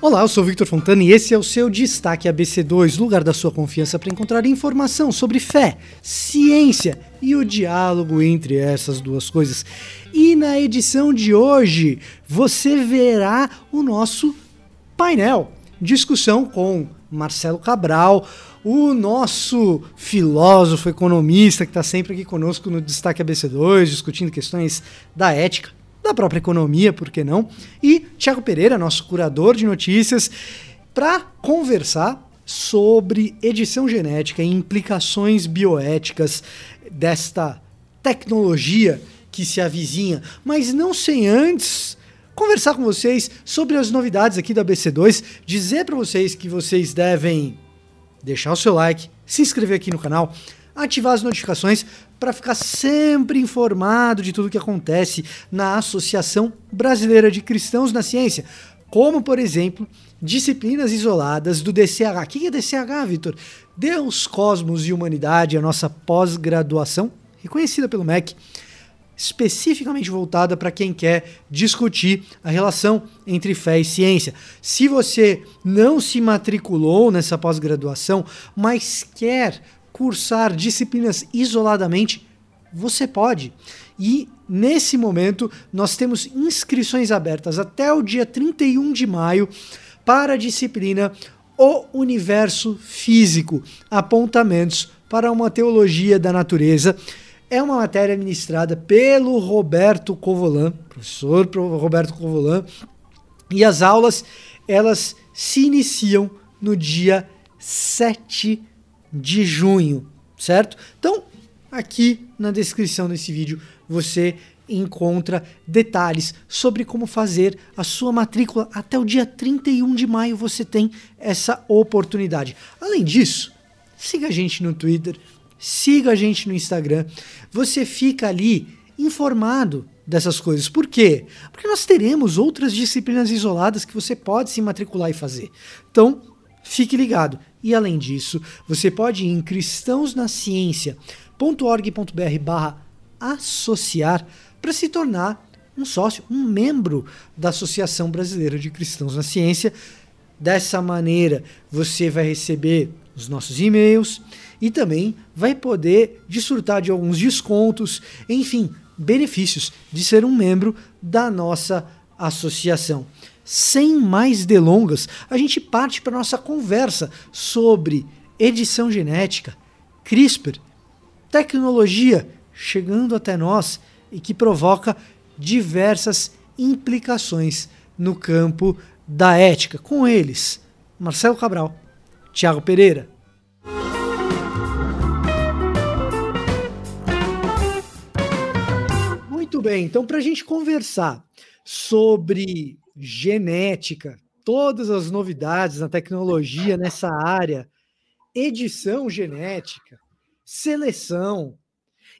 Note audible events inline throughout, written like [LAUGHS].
Olá, eu sou Victor Fontana e esse é o seu Destaque ABC2, lugar da sua confiança para encontrar informação sobre fé, ciência e o diálogo entre essas duas coisas. E na edição de hoje você verá o nosso painel, discussão com Marcelo Cabral, o nosso filósofo economista que está sempre aqui conosco no Destaque ABC2, discutindo questões da ética da própria economia, por que não? E Tiago Pereira, nosso curador de notícias, para conversar sobre edição genética e implicações bioéticas desta tecnologia que se avizinha, mas não sem antes conversar com vocês sobre as novidades aqui da BC2, dizer para vocês que vocês devem deixar o seu like, se inscrever aqui no canal, ativar as notificações para ficar sempre informado de tudo que acontece na Associação Brasileira de Cristãos na Ciência, como, por exemplo, disciplinas isoladas do DCH. O que é DCH, Vitor? Deus, Cosmos e Humanidade, a nossa pós-graduação, reconhecida pelo MEC, especificamente voltada para quem quer discutir a relação entre fé e ciência. Se você não se matriculou nessa pós-graduação, mas quer cursar disciplinas isoladamente, você pode. E nesse momento nós temos inscrições abertas até o dia 31 de maio para a disciplina O Universo Físico Apontamentos para uma Teologia da Natureza. É uma matéria ministrada pelo Roberto Covolan, professor Roberto Covolan, e as aulas elas se iniciam no dia 7 de junho, certo? Então, aqui na descrição desse vídeo você encontra detalhes sobre como fazer a sua matrícula. Até o dia 31 de maio você tem essa oportunidade. Além disso, siga a gente no Twitter, siga a gente no Instagram. Você fica ali informado dessas coisas. Por quê? Porque nós teremos outras disciplinas isoladas que você pode se matricular e fazer. Então, fique ligado. E além disso, você pode ir em cristãosnaciencia.org.br barra associar para se tornar um sócio, um membro da Associação Brasileira de Cristãos na Ciência. Dessa maneira, você vai receber os nossos e-mails e também vai poder desfrutar de alguns descontos, enfim, benefícios de ser um membro da nossa associação sem mais delongas, a gente parte para nossa conversa sobre edição genética, CRISPR, tecnologia chegando até nós e que provoca diversas implicações no campo da ética. Com eles, Marcelo Cabral, Tiago Pereira. Muito bem, então para a gente conversar sobre genética, todas as novidades na tecnologia nessa área, edição genética, seleção,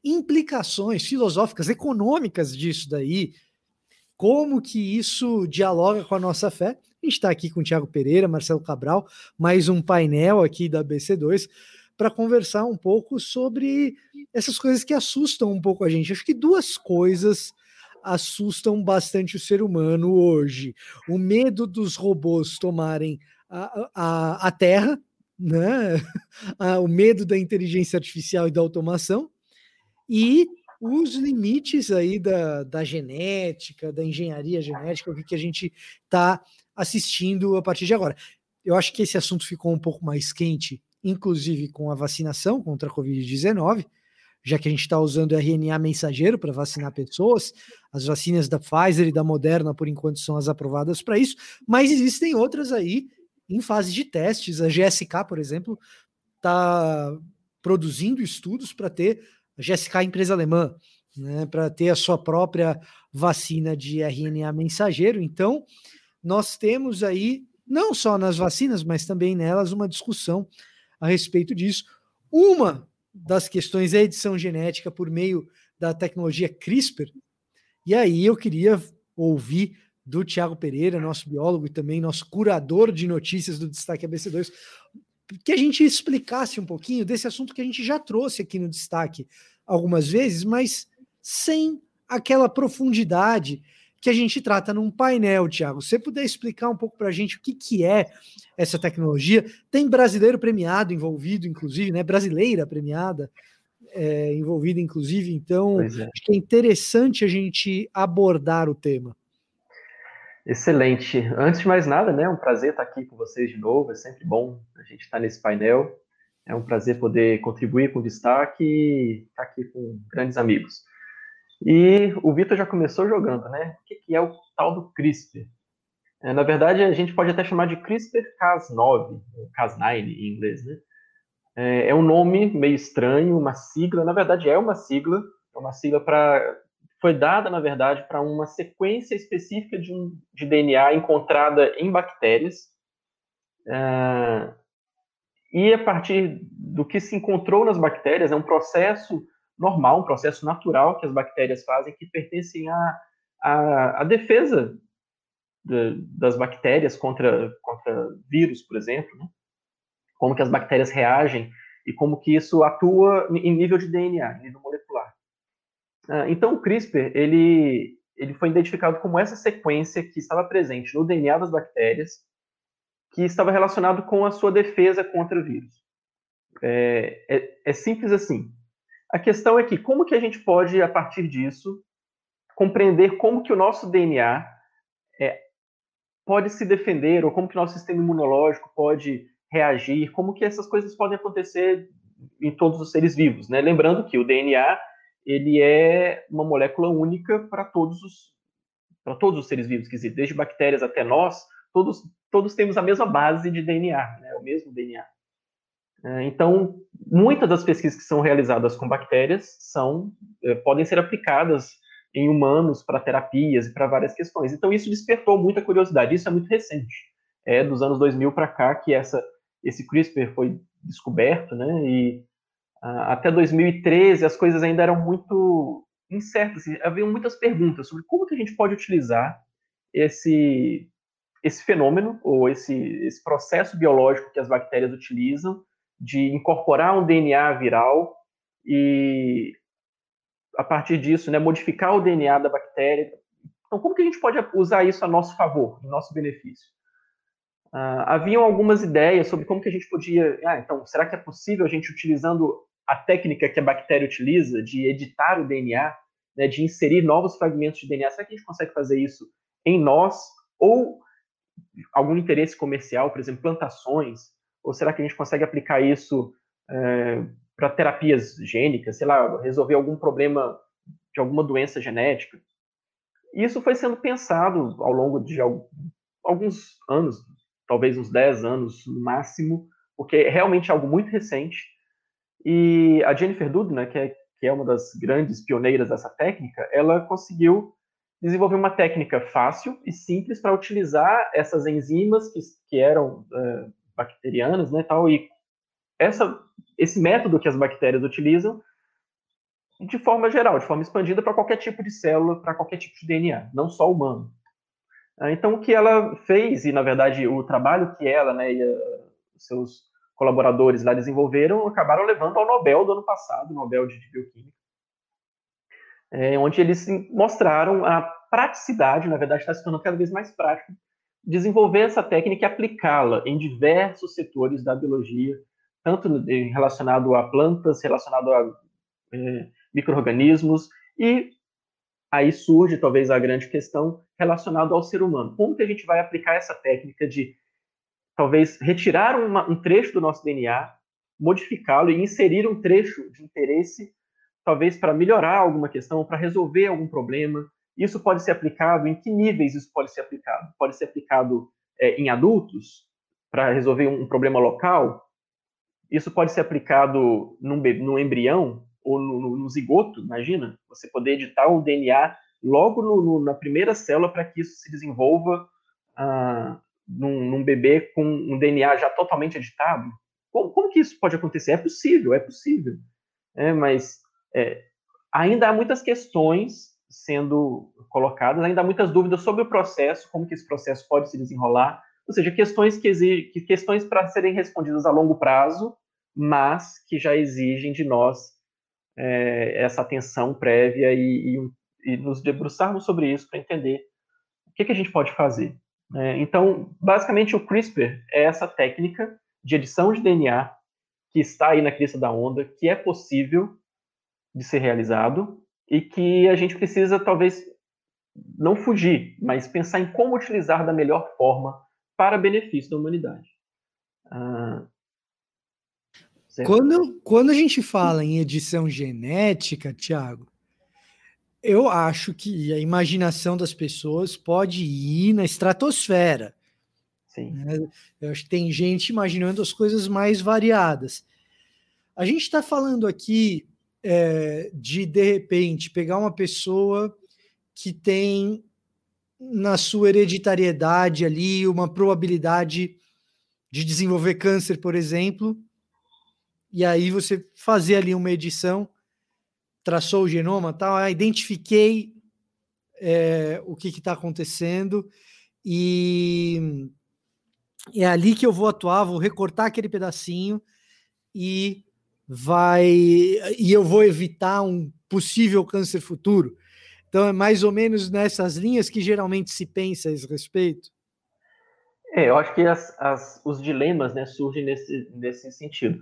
implicações filosóficas, econômicas disso daí, como que isso dialoga com a nossa fé. A gente está aqui com o Tiago Pereira, Marcelo Cabral, mais um painel aqui da BC2 para conversar um pouco sobre essas coisas que assustam um pouco a gente. Acho que duas coisas assustam bastante o ser humano hoje. O medo dos robôs tomarem a, a, a Terra, né? [LAUGHS] o medo da inteligência artificial e da automação, e os limites aí da, da genética, da engenharia genética, o que, que a gente está assistindo a partir de agora. Eu acho que esse assunto ficou um pouco mais quente, inclusive com a vacinação contra a Covid-19, já que a gente está usando RNA mensageiro para vacinar pessoas. As vacinas da Pfizer e da Moderna, por enquanto, são as aprovadas para isso, mas existem outras aí em fase de testes. A GSK, por exemplo, está produzindo estudos para ter a GSK, a empresa alemã, né, para ter a sua própria vacina de RNA mensageiro. Então, nós temos aí, não só nas vacinas, mas também nelas, uma discussão a respeito disso. Uma das questões é edição genética por meio da tecnologia CRISPR. E aí eu queria ouvir do Tiago Pereira, nosso biólogo e também nosso curador de notícias do Destaque ABC2, que a gente explicasse um pouquinho desse assunto que a gente já trouxe aqui no Destaque algumas vezes, mas sem aquela profundidade que a gente trata num painel, Tiago. Se você puder explicar um pouco para a gente o que, que é essa tecnologia, tem brasileiro premiado envolvido, inclusive, né? Brasileira premiada é, envolvida, inclusive, então é. acho que é interessante a gente abordar o tema. Excelente. Antes de mais nada, né, é um prazer estar aqui com vocês de novo. É sempre bom a gente estar nesse painel. É um prazer poder contribuir com destaque e estar aqui com grandes amigos. E o Vitor já começou jogando, né? O que é o tal do CRISPR? É, na verdade, a gente pode até chamar de CRISPR-Cas9, Cas9 em inglês, né? É, é um nome meio estranho, uma sigla. Na verdade, é uma sigla. É uma sigla para foi dada, na verdade, para uma sequência específica de, um, de DNA encontrada em bactérias. É, e a partir do que se encontrou nas bactérias, é um processo normal, um processo natural que as bactérias fazem, que pertencem à, à, à defesa de, das bactérias contra, contra vírus, por exemplo. Né? Como que as bactérias reagem e como que isso atua em nível de DNA, em nível molecular. Ah, então, o CRISPR, ele, ele foi identificado como essa sequência que estava presente no DNA das bactérias, que estava relacionado com a sua defesa contra vírus. É, é, é, simples assim. A questão é que como que a gente pode, a partir disso, compreender como que o nosso DNA é, pode se defender, ou como que o nosso sistema imunológico pode reagir, como que essas coisas podem acontecer em todos os seres vivos, né? Lembrando que o DNA ele é uma molécula única para todos os para todos os seres vivos, quer dizer, desde bactérias até nós, todos todos temos a mesma base de DNA, né? O mesmo DNA. É, então, muitas das pesquisas que são realizadas com bactérias são é, podem ser aplicadas em humanos para terapias e para várias questões. Então, isso despertou muita curiosidade. Isso é muito recente. É dos anos 2000 para cá que essa esse CRISPR foi descoberto, né? E uh, até 2013 as coisas ainda eram muito incertas. Assim, havia muitas perguntas sobre como que a gente pode utilizar esse esse fenômeno ou esse esse processo biológico que as bactérias utilizam de incorporar um DNA viral e a partir disso, né, modificar o DNA da bactéria. Então, como que a gente pode usar isso a nosso favor, em nosso benefício? Uh, haviam algumas ideias sobre como que a gente podia. Ah, então, será que é possível a gente utilizando a técnica que a bactéria utiliza de editar o DNA, né, de inserir novos fragmentos de DNA? Será que a gente consegue fazer isso em nós? Ou algum interesse comercial, por exemplo, plantações? Ou será que a gente consegue aplicar isso é, para terapias gênicas, sei lá, resolver algum problema de alguma doença genética? Isso foi sendo pensado ao longo de alguns anos, talvez uns 10 anos no máximo, porque é realmente algo muito recente. E a Jennifer Doudna, que é, que é uma das grandes pioneiras dessa técnica, ela conseguiu desenvolver uma técnica fácil e simples para utilizar essas enzimas que, que eram é, bacterianas, né, tal, e essa, esse método que as bactérias utilizam de forma geral, de forma expandida para qualquer tipo de célula, para qualquer tipo de DNA, não só humano. Ah, então, o que ela fez, e na verdade o trabalho que ela né, e seus colaboradores lá desenvolveram, acabaram levando ao Nobel do ano passado, Nobel de Bioquímica, é, onde eles mostraram a praticidade, na verdade está se tornando cada vez mais prático, desenvolver essa técnica e aplicá-la em diversos setores da biologia, tanto relacionado a plantas, relacionado a é, micro-organismos, e aí surge talvez a grande questão relacionada ao ser humano. Como que a gente vai aplicar essa técnica de talvez retirar uma, um trecho do nosso DNA, modificá-lo e inserir um trecho de interesse, talvez para melhorar alguma questão, para resolver algum problema. Isso pode ser aplicado, em que níveis isso pode ser aplicado? Pode ser aplicado é, em adultos, para resolver um problema local? Isso pode ser aplicado num, num embrião, ou no, no, no zigoto, imagina, você poder editar o DNA logo no, na primeira célula para que isso se desenvolva ah, num, num, bebê com um DNA já totalmente editado. Como, como, que isso pode acontecer? É possível, é possível. É, mas é, ainda há muitas questões sendo colocadas, ainda há muitas dúvidas sobre o processo, como que esse processo pode se desenrolar, ou seja, questões que, exigem, questões para serem respondidas a longo prazo, mas que já exigem de nós é, essa atenção prévia e, e, e, nos debruçarmos sobre isso para entender que, que a gente pode fazer? É, então, basicamente, o CRISPR é essa técnica de edição de DNA que está aí na crista da onda, que é possível de ser realizado e que a gente precisa, talvez, não fugir, mas pensar em como utilizar da melhor forma para benefício da humanidade. Ah, quando, quando a gente fala em edição genética, Tiago, eu acho que a imaginação das pessoas pode ir na estratosfera. Sim. Né? Eu acho que tem gente imaginando as coisas mais variadas. A gente está falando aqui é, de, de repente, pegar uma pessoa que tem na sua hereditariedade ali uma probabilidade de desenvolver câncer, por exemplo, e aí você fazer ali uma edição, traçou o genoma, tal, ah, identifiquei é, o que está acontecendo e é ali que eu vou atuar, vou recortar aquele pedacinho e vai e eu vou evitar um possível câncer futuro. Então é mais ou menos nessas linhas que geralmente se pensa a esse respeito. É, eu acho que as, as, os dilemas né, surgem nesse, nesse sentido.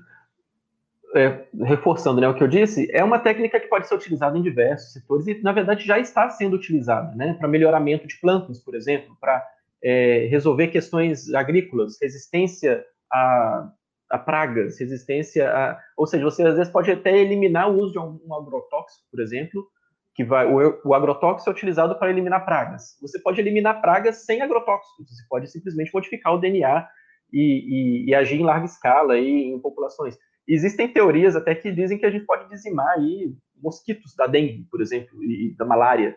É, reforçando né, o que eu disse, é uma técnica que pode ser utilizada em diversos setores e, na verdade, já está sendo utilizada né, para melhoramento de plantas, por exemplo, para é, resolver questões agrícolas, resistência a, a, pragas, resistência a. Ou seja, você às vezes pode até eliminar o uso de um, agrotóxico, por exemplo, que vai. O, o agrotóxico é utilizado para eliminar pragas. Você pode eliminar pragas sem agrotóxicos, você pode simplesmente modificar o DNA e, e, e agir em larga escala aí, em populações. Existem teorias até que dizem que a gente pode dizimar aí mosquitos da dengue, por exemplo, e da malária,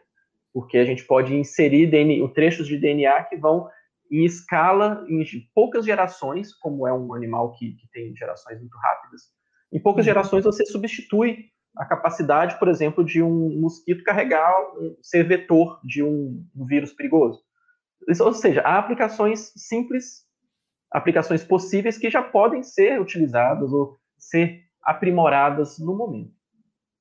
porque a gente pode inserir DNA, trechos de DNA que vão em escala, em poucas gerações, como é um animal que, que tem gerações muito rápidas, em poucas uhum. gerações você substitui a capacidade, por exemplo, de um mosquito carregar, ser vetor de um, um vírus perigoso. Ou seja, há aplicações simples, aplicações possíveis que já podem ser utilizadas ou ser aprimoradas no momento.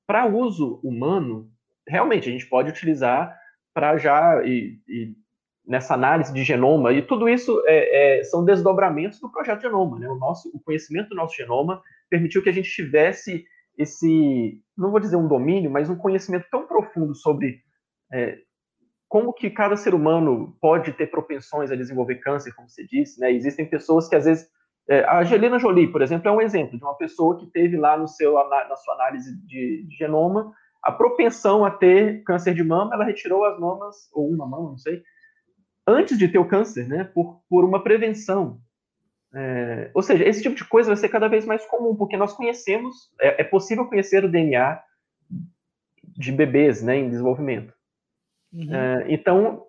Para uso humano, realmente a gente pode utilizar para já e, e, nessa análise de genoma e tudo isso é, é, são desdobramentos do projeto genoma, né? O nosso o conhecimento do nosso genoma permitiu que a gente tivesse esse não vou dizer um domínio, mas um conhecimento tão profundo sobre é, como que cada ser humano pode ter propensões a desenvolver câncer, como você disse, né? Existem pessoas que às vezes é, a Angelina Jolie, por exemplo, é um exemplo de uma pessoa que teve lá no seu, na sua análise de, de genoma a propensão a ter câncer de mama, ela retirou as mamas, ou uma mama, não sei, antes de ter o câncer, né, por, por uma prevenção. É, ou seja, esse tipo de coisa vai ser cada vez mais comum, porque nós conhecemos, é, é possível conhecer o DNA de bebês né, em desenvolvimento. Uhum. É, então,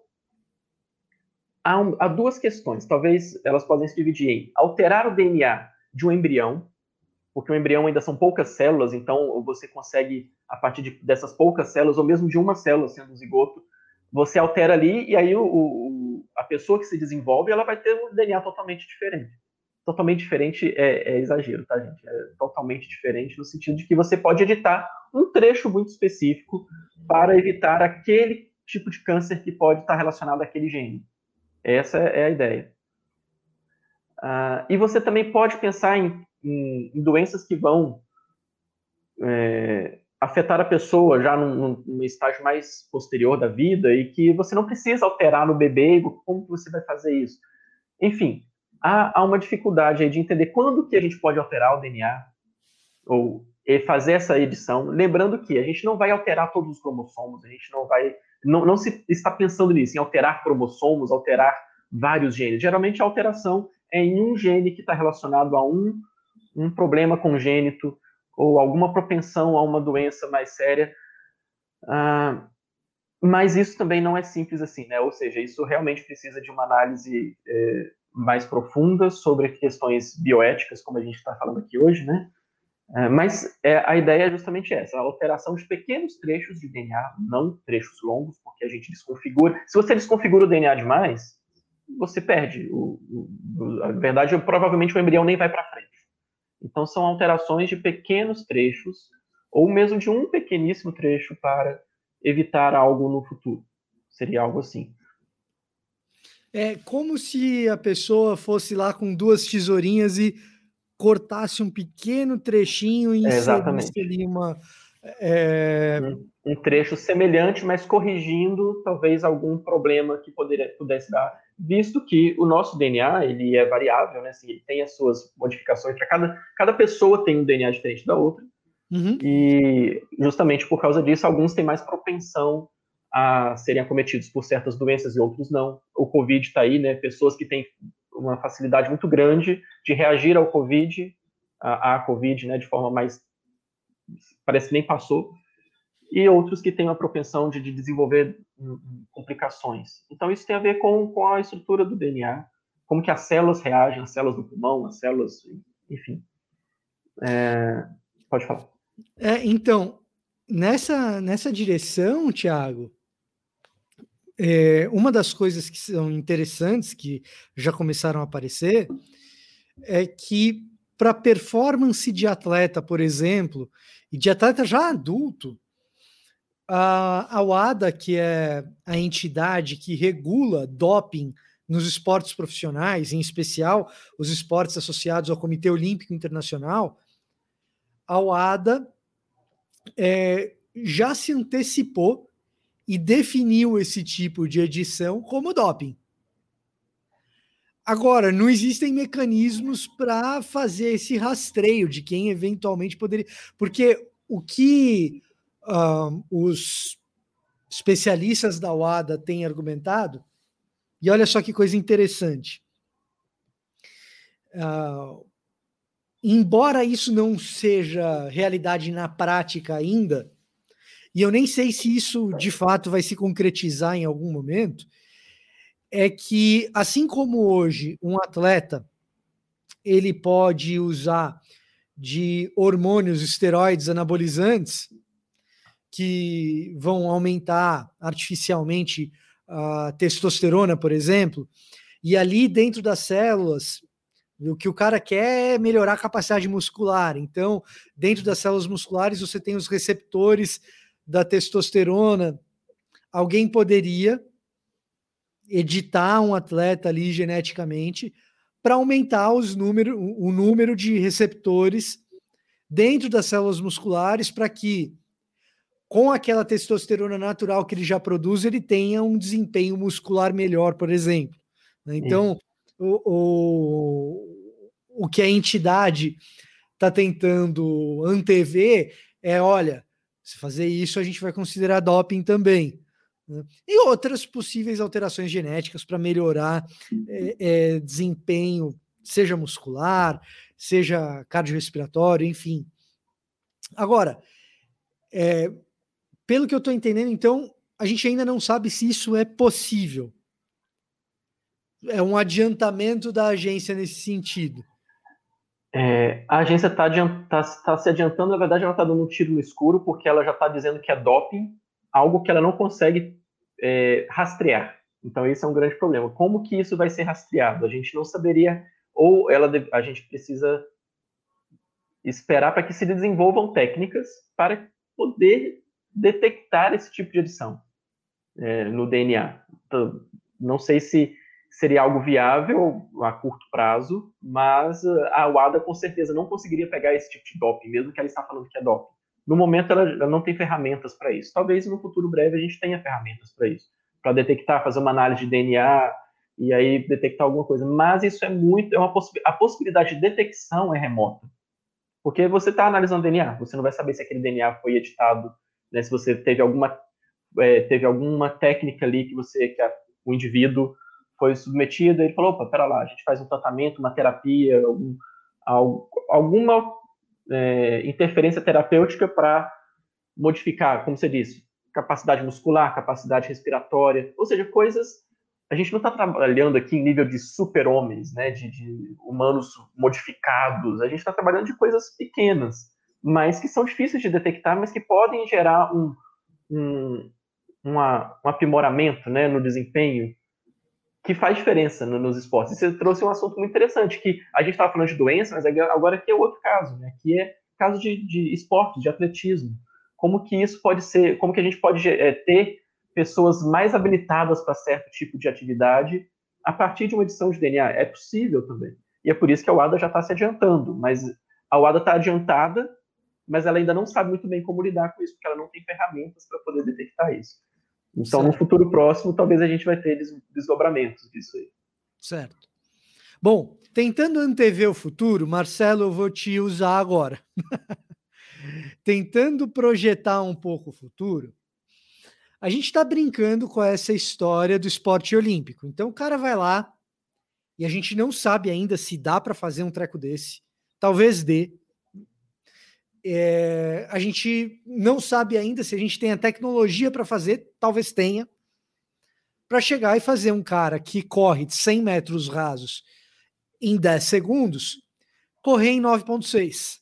há, um, há duas questões. Talvez elas podem se dividir em alterar o DNA de um embrião, porque o embrião ainda são poucas células, então você consegue, a partir de, dessas poucas células, ou mesmo de uma célula sendo um zigoto, você altera ali e aí o, o, a pessoa que se desenvolve ela vai ter um DNA totalmente diferente. Totalmente diferente é, é, exagero, tá, gente? É totalmente diferente no sentido de que você pode editar um trecho muito específico para evitar aquele tipo de câncer que pode estar relacionado àquele gene. Essa é a ideia. Uh, e você também pode pensar em, em, em doenças que vão é, afetar a pessoa já num, num, estágio mais posterior da vida e que você não precisa alterar no bebê, como você vai fazer isso? Enfim, há, há uma dificuldade aí de entender quando que a gente pode alterar o DNA ou fazer essa edição, lembrando que a gente não vai alterar todos os cromossomos, a gente não vai não, não se está pensando nisso, em alterar cromossomos, alterar vários genes. Geralmente a alteração é em um gene que está relacionado a um, um problema congênito ou alguma propensão a uma doença mais séria. Ah, mas isso também não é simples assim, né? Ou seja, isso realmente precisa de uma análise é, mais profunda sobre questões bioéticas, como a gente está falando aqui hoje, né? É, mas é, a ideia é justamente essa, a alteração de pequenos trechos de DNA, não trechos longos, porque a gente desconfigura. Se você desconfigura o DNA demais, você perde. O, o, a verdade, provavelmente o embrião nem vai para frente. Então, são alterações de pequenos trechos, ou mesmo de um pequeníssimo trecho para evitar algo no futuro. Seria algo assim. É como se a pessoa fosse lá com duas tesourinhas e cortasse um pequeno trechinho e é, inserisse ali uma. É... Um, um, trecho semelhante, mas corrigindo talvez algum problema que poderia, pudesse dar, visto que o nosso DNA ele é variável, né? Assim, ele tem as suas modificações para cada cada pessoa tem um DNA diferente da outra uhum. e justamente por causa disso alguns têm mais propensão a serem acometidos por certas doenças e outros não. O Covid está aí, né? Pessoas que têm uma facilidade muito grande de reagir ao Covid, à, à Covid, né? De forma mais parece que nem passou, e outros que têm uma propensão de, de desenvolver um, complicações. Então isso tem a ver com, com a estrutura do DNA, como que as células reagem, as células do pulmão, as células, enfim. É, pode falar. É, então, nessa, nessa direção, Tiago, é, uma das coisas que são interessantes, que já começaram a aparecer, é que para performance de atleta, por exemplo, e de atleta já adulto, a, a WADA, que é a entidade que regula doping nos esportes profissionais, em especial os esportes associados ao Comitê Olímpico Internacional, a WADA é, já se antecipou e definiu esse tipo de edição como doping. Agora, não existem mecanismos para fazer esse rastreio de quem eventualmente poderia. Porque o que uh, os especialistas da UADA têm argumentado, e olha só que coisa interessante. Uh, embora isso não seja realidade na prática ainda, e eu nem sei se isso de fato vai se concretizar em algum momento, é que assim como hoje um atleta ele pode usar de hormônios, esteroides anabolizantes que vão aumentar artificialmente a testosterona, por exemplo, e ali dentro das células o que o cara quer é melhorar a capacidade muscular. Então, dentro das células musculares, você tem os receptores da testosterona, alguém poderia editar um atleta ali geneticamente para aumentar os número, o número de receptores dentro das células musculares para que com aquela testosterona natural que ele já produz, ele tenha um desempenho muscular melhor, por exemplo. Né? Então, o, o, o que a entidade está tentando antever é: olha, se fazer isso, a gente vai considerar doping também. Né? E outras possíveis alterações genéticas para melhorar é, é, desempenho, seja muscular, seja cardiorrespiratório, enfim. Agora, é, pelo que eu estou entendendo, então, a gente ainda não sabe se isso é possível. É um adiantamento da agência nesse sentido. É, a agência está tá, tá se adiantando, na verdade, ela está dando um tiro no escuro, porque ela já está dizendo que é doping, algo que ela não consegue é, rastrear. Então, esse é um grande problema. Como que isso vai ser rastreado? A gente não saberia, ou ela, a gente precisa esperar para que se desenvolvam técnicas para poder detectar esse tipo de edição é, no DNA. Então, não sei se seria algo viável a curto prazo, mas uh, a WADA com certeza não conseguiria pegar esse tipo de doping, mesmo que ela está falando que é doping. No momento, ela, ela não tem ferramentas para isso. Talvez no futuro breve a gente tenha ferramentas para isso, para detectar, fazer uma análise de DNA e aí detectar alguma coisa. Mas isso é muito, é uma a possibilidade de detecção é remota, porque você está analisando DNA, você não vai saber se aquele DNA foi editado, né, se você teve alguma é, teve alguma técnica ali que você que a, o indivíduo foi submetido, ele falou, opa, pera lá, a gente faz um tratamento, uma terapia, algum, alguma é, interferência terapêutica para modificar, como você disse, capacidade muscular, capacidade respiratória, ou seja, coisas. A gente não está trabalhando aqui em nível de super-homens, né, de, de, humanos modificados. A gente está trabalhando de coisas pequenas, mas que são difíceis de detectar, mas que podem gerar um, um, uma, um aprimoramento né, no desempenho que faz diferença no, nos esportes. Você trouxe um assunto muito interessante, que a gente estava falando de doença, mas agora aqui é outro caso, né? Que é caso de, de esporte, de atletismo. Como que isso pode ser, como que a gente pode é, ter pessoas mais habilitadas para certo tipo de atividade a partir de uma edição de DNA. É possível também. E é por isso que a UADA já está se adiantando. Mas a UADA está adiantada, mas ela ainda não sabe muito bem como lidar com isso, porque ela não tem ferramentas para poder detectar isso. Então, certo. no futuro próximo, talvez a gente vai ter desdobramentos disso aí. Certo. Bom, tentando antever o futuro, Marcelo, eu vou te usar agora. [LAUGHS] tentando projetar um pouco o futuro, a gente está brincando com essa história do esporte olímpico. Então o cara vai lá e a gente não sabe ainda se dá para fazer um treco desse. Talvez dê. É, a gente não sabe ainda se a gente tem a tecnologia para fazer, talvez tenha, para chegar e fazer um cara que corre de 100 metros rasos em 10 segundos, correr em 9,6.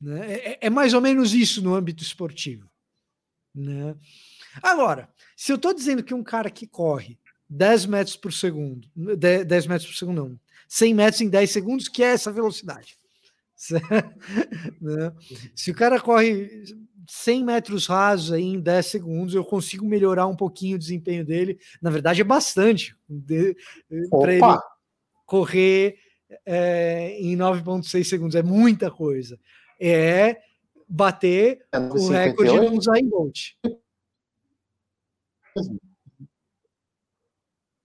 Né? É, é, mais ou menos isso no âmbito esportivo. Né? Agora, se eu estou dizendo que um cara que corre 10 metros por segundo, 10 metros por segundo, não, 100 metros em 10 segundos, que é essa velocidade. [LAUGHS] né? Se o cara corre 100 metros rasos aí em 10 segundos, eu consigo melhorar um pouquinho o desempenho dele. Na verdade, é bastante para ele correr é, em 9,6 segundos. É muita coisa. É bater é o recorde do Usain Bolt.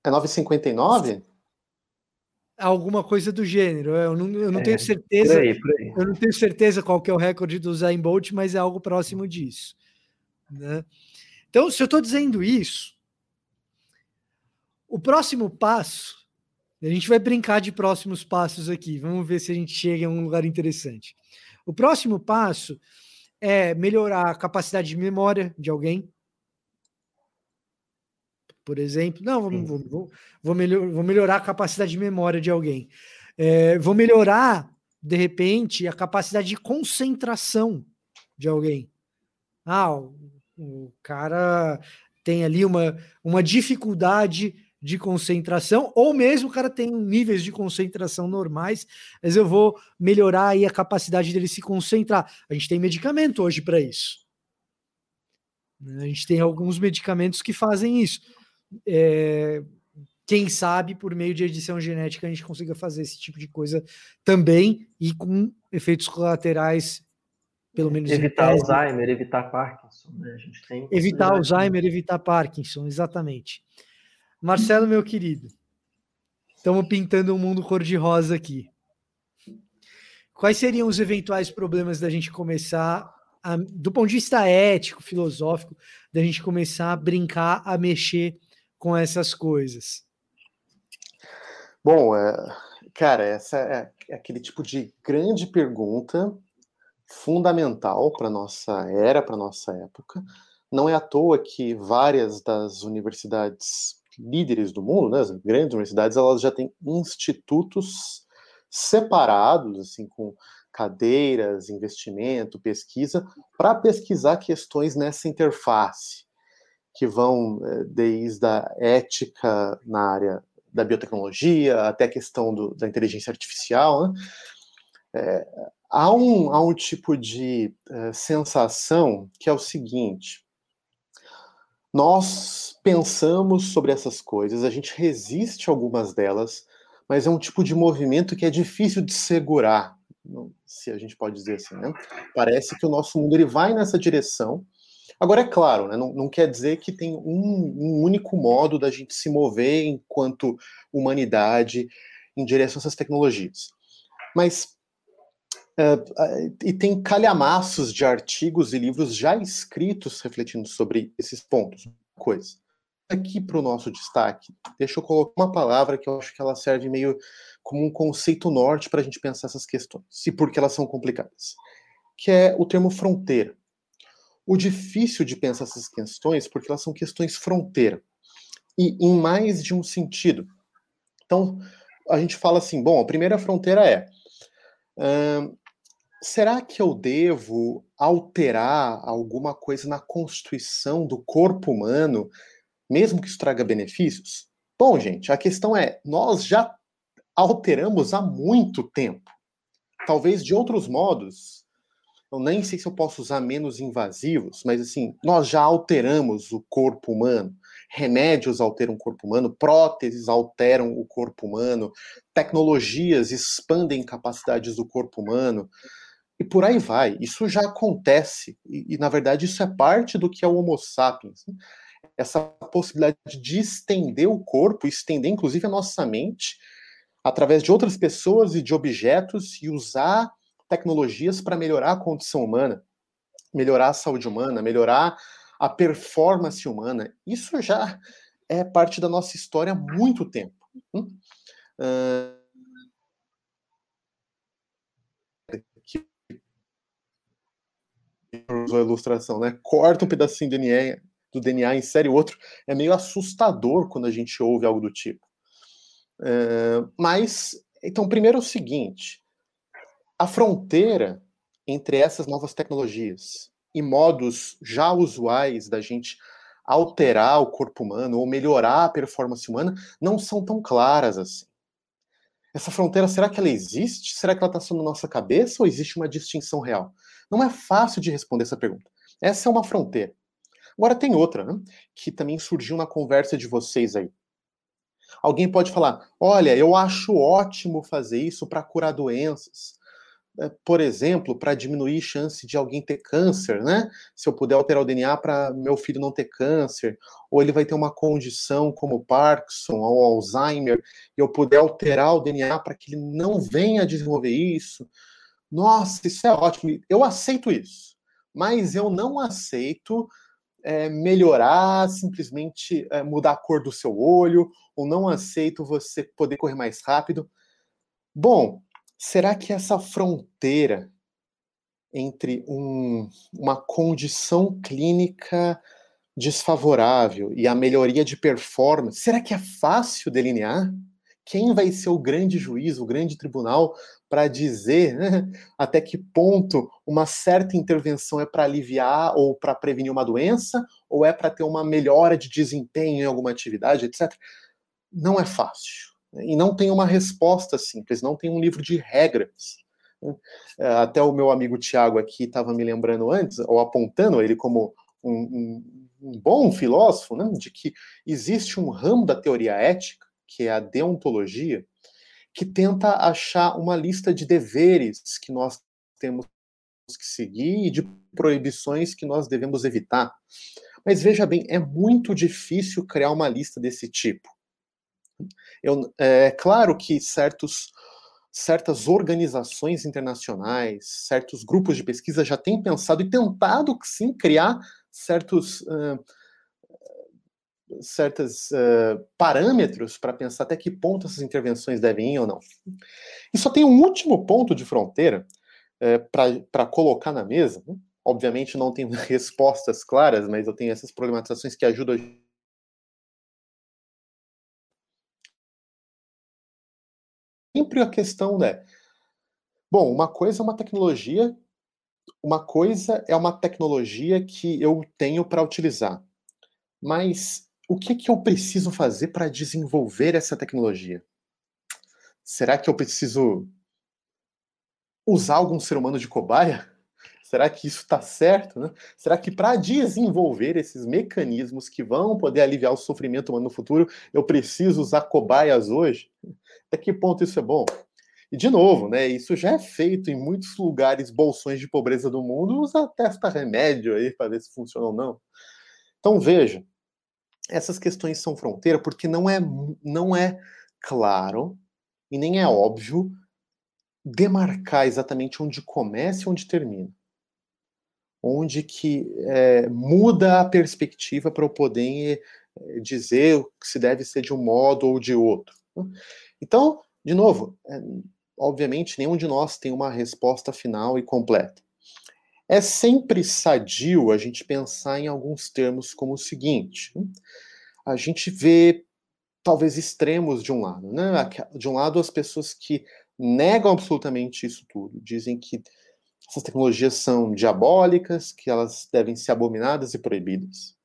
É 9,59? Alguma coisa do gênero. Eu não, eu não é, tenho certeza. Por aí, por aí. Eu não tenho certeza qual que é o recorde do Zayn Bolt, mas é algo próximo disso. Né? Então, se eu estou dizendo isso, o próximo passo, a gente vai brincar de próximos passos aqui. Vamos ver se a gente chega em um lugar interessante. O próximo passo é melhorar a capacidade de memória de alguém por exemplo. Não, vou, vou, vou, vou, melhor, vou melhorar a capacidade de memória de alguém. É, vou melhorar, de repente, a capacidade de concentração de alguém. Ah, o, o cara tem ali uma, uma dificuldade de concentração, ou mesmo o cara tem níveis de concentração normais, mas eu vou melhorar aí a capacidade dele se concentrar. A gente tem medicamento hoje para isso. A gente tem alguns medicamentos que fazem isso é, quem sabe por meio de edição genética a gente consiga fazer esse tipo de coisa também e com efeitos colaterais, pelo menos. Evitar Alzheimer, evitar Parkinson, né? A gente tem. Evitar Alzheimer, evitar Parkinson, exatamente. Marcelo, meu querido, estamos pintando um mundo cor-de-rosa aqui. Quais seriam os eventuais problemas da gente começar, a, do ponto de vista ético, filosófico, da gente começar a brincar, a mexer com essas coisas? Bom, é, cara, essa é, é aquele tipo de grande pergunta fundamental para nossa era, para nossa época. Não é à toa que várias das universidades líderes do mundo, né, as grandes universidades, elas já têm institutos separados, assim, com cadeiras, investimento, pesquisa, para pesquisar questões nessa interface que vão eh, desde a ética na área da biotecnologia até a questão do, da inteligência artificial. Né? É, há, um, há um tipo de é, sensação que é o seguinte: nós pensamos sobre essas coisas, a gente resiste a algumas delas, mas é um tipo de movimento que é difícil de segurar, se a gente pode dizer assim. Né? Parece que o nosso mundo ele vai nessa direção Agora, é claro, né, não, não, quer dizer que tem um, um, único modo da gente se mover enquanto humanidade em direção a essas tecnologias. Mas. Uh, e tem calhamaços de artigos e livros já escritos refletindo sobre esses pontos. Coisa. Aqui para o nosso destaque, deixa eu colocar uma palavra que eu acho que ela serve meio como um conceito norte para a gente pensar essas questões, e por que elas são complicadas, que é o termo fronteira o difícil de pensar essas questões, porque elas são questões fronteira, e em mais de um sentido. Então, a gente fala assim: bom, a primeira fronteira é. Será que eu devo alterar alguma coisa na constituição do corpo humano, mesmo que isso traga benefícios? Bom, gente, a questão é: nós já alteramos há muito tempo. Talvez de outros modos, eu nem sei se eu posso usar menos invasivos, mas assim, nós já alteramos o corpo humano. remédios alteram o corpo humano, próteses alteram o corpo humano, tecnologias expandem capacidades do corpo humano, e por aí vai. Isso já acontece, e, e na verdade isso é parte do que é o Homo sapiens. Essa possibilidade de estender o corpo, estender inclusive a nossa mente, através de outras pessoas e de objetos, e usar tecnologias para melhorar a condição humana, melhorar a saúde humana, melhorar a performance humana. Isso já é parte da nossa história há muito tempo. Uh, usou a ilustração, né? Corta um pedacinho do DNA, do DNA, insere outro. É meio assustador quando a gente ouve algo do tipo. Uh, mas, então, primeiro é o seguinte: a fronteira entre essas novas tecnologias e modos já usuais da gente alterar o corpo humano ou melhorar a performance humana não são tão claras assim. Essa fronteira, será que ela existe? Será que ela está só na nossa cabeça ou existe uma distinção real? Não é fácil de responder essa pergunta. Essa é uma fronteira. Agora tem outra, né, que também surgiu na conversa de vocês aí. Alguém pode falar: olha, eu acho ótimo fazer isso para curar doenças. Por exemplo, para diminuir chance de alguém ter câncer, né? Se eu puder alterar o DNA para meu filho não ter câncer, ou ele vai ter uma condição como Parkinson ou Alzheimer, e eu puder alterar o DNA para que ele não venha desenvolver isso. Nossa, isso é ótimo. Eu aceito isso, mas eu não aceito é, melhorar, simplesmente é, mudar a cor do seu olho, ou não aceito você poder correr mais rápido. Bom, será que essa fronteira entre um, uma condição clínica desfavorável e a melhoria de performance, será que é fácil delinear? Quem vai ser o grande juiz, o grande tribunal, para dizer né, [LAUGHS] até que ponto uma certa intervenção é para aliviar ou para prevenir uma doença, ou é para ter uma melhora de desempenho em alguma atividade, etc. Não é fácil. E não tem uma resposta simples, não tem um livro de regras. Né. É, até o meu amigo Tiago aqui estava me lembrando antes, ou apontando ele como um, um, um bom filósofo, né, de que existe um ramo da teoria ética, que é a deontologia, que tenta achar uma lista de deveres que nós temos que seguir e de proibições que nós devemos evitar. Mas veja bem, é muito difícil criar uma lista desse tipo. Eu, é claro que certos, certas organizações internacionais, certos grupos de pesquisa já têm pensado e tentado, sim, criar certos uh, uh, parâmetros para pensar até que ponto essas intervenções devem ir ou não. E só tem um último ponto de fronteira uh, para colocar na mesa. Né? Obviamente não tenho [LAUGHS] respostas claras, mas eu tenho essas problematizações que ajudam a sempre a questão é, bom, uma coisa é uma tecnologia, uma coisa é uma tecnologia que eu tenho para utilizar, mas o que, que eu preciso fazer para desenvolver essa tecnologia? Será que eu preciso usar algum ser humano de cobaia? Será que isso está certo? Né? Será que para desenvolver esses mecanismos que vão poder aliviar o sofrimento humano no futuro, eu preciso usar cobaias hoje? Até que ponto isso é bom? E de novo, né? Isso já é feito em muitos lugares, bolsões de pobreza do mundo, usa testa remédio aí para ver se funciona ou não. Então veja, essas questões são fronteira porque não é, não é claro e nem é óbvio demarcar exatamente onde começa e onde termina. Onde que é, muda a perspectiva para eu poder é, dizer se deve ser de um modo ou de outro. Né? Então, de novo, é, obviamente nenhum de nós tem uma resposta final e completa. É sempre sadio a gente pensar em alguns termos como o seguinte: né? a gente vê talvez extremos de um lado, né? De um lado, as pessoas que negam absolutamente isso tudo, dizem que essas tecnologias são diabólicas, que elas devem ser abominadas e proibidas.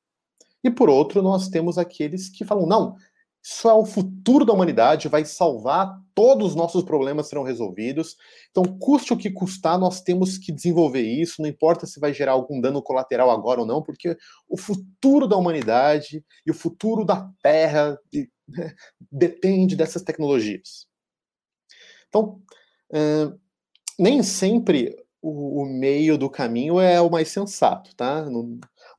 E por outro, nós temos aqueles que falam: não, Isso é o futuro da humanidade, vai salvar, todos os nossos problemas serão resolvidos. Então, custe o que custar, nós temos que desenvolver isso, não importa se vai gerar algum dano colateral agora ou não, porque o futuro da humanidade e o futuro da Terra né, depende dessas tecnologias. Então, nem sempre o, o, meio do caminho é o mais sensato, tá?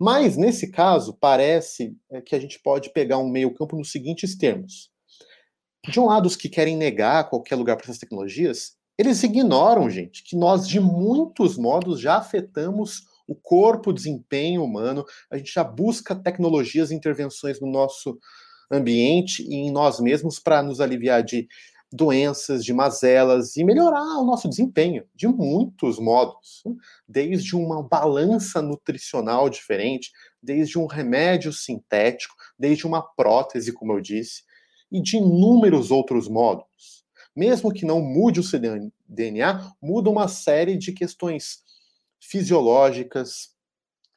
Mas, nesse caso, parece é, que a gente pode pegar um meio-campo nos seguintes termos. De um lado, os que querem negar qualquer lugar para essas tecnologias, eles ignoram, gente, que nós, de muitos modos, já afetamos o corpo, o desempenho humano, a gente já busca tecnologias e intervenções no nosso ambiente e em nós mesmos para nos aliviar de doenças, de mazelas e melhorar o nosso desempenho de muitos modos, desde uma balança nutricional diferente, desde um remédio sintético, desde uma prótese, como eu disse, e de inúmeros outros modos. Mesmo que não mude o DNA, muda uma série de questões fisiológicas,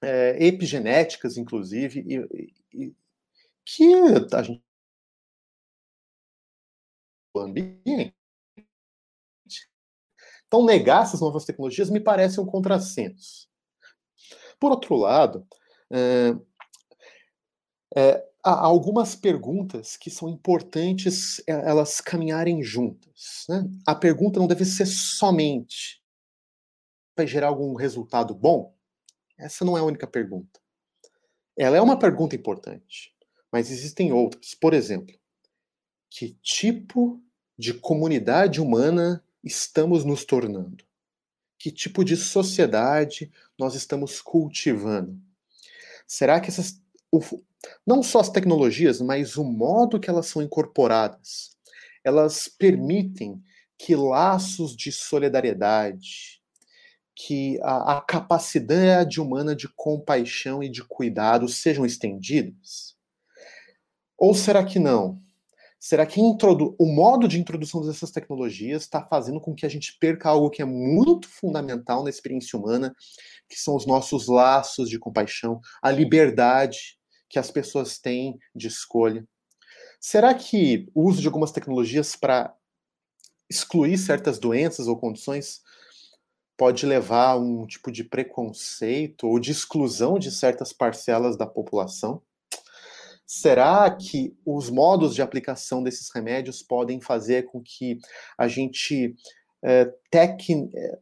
é, epigenéticas, inclusive, e, e, que a gente ambiente. Então, negar essas novas tecnologias me parece um contrassenso. Por outro lado, é, é, há algumas perguntas que são importantes é, elas caminharem juntas. Né? A pergunta não deve ser somente vai gerar algum resultado bom? Essa não é a única pergunta. Ela é uma pergunta importante, mas existem outras. Por exemplo, que tipo de comunidade humana estamos nos tornando? Que tipo de sociedade nós estamos cultivando? Será que essas. Não só as tecnologias, mas o modo que elas são incorporadas, elas permitem que laços de solidariedade, que a, a capacidade humana de compaixão e de cuidado sejam estendidas? Ou será que não? Será que o modo de introdução dessas tecnologias está fazendo com que a gente perca algo que é muito fundamental na experiência humana, que são os nossos laços de compaixão, a liberdade que as pessoas têm de escolha? Será que o uso de algumas tecnologias para excluir certas doenças ou condições pode levar a um tipo de preconceito ou de exclusão de certas parcelas da população? Será que os modos de aplicação desses remédios podem fazer com que a gente é, tec... É,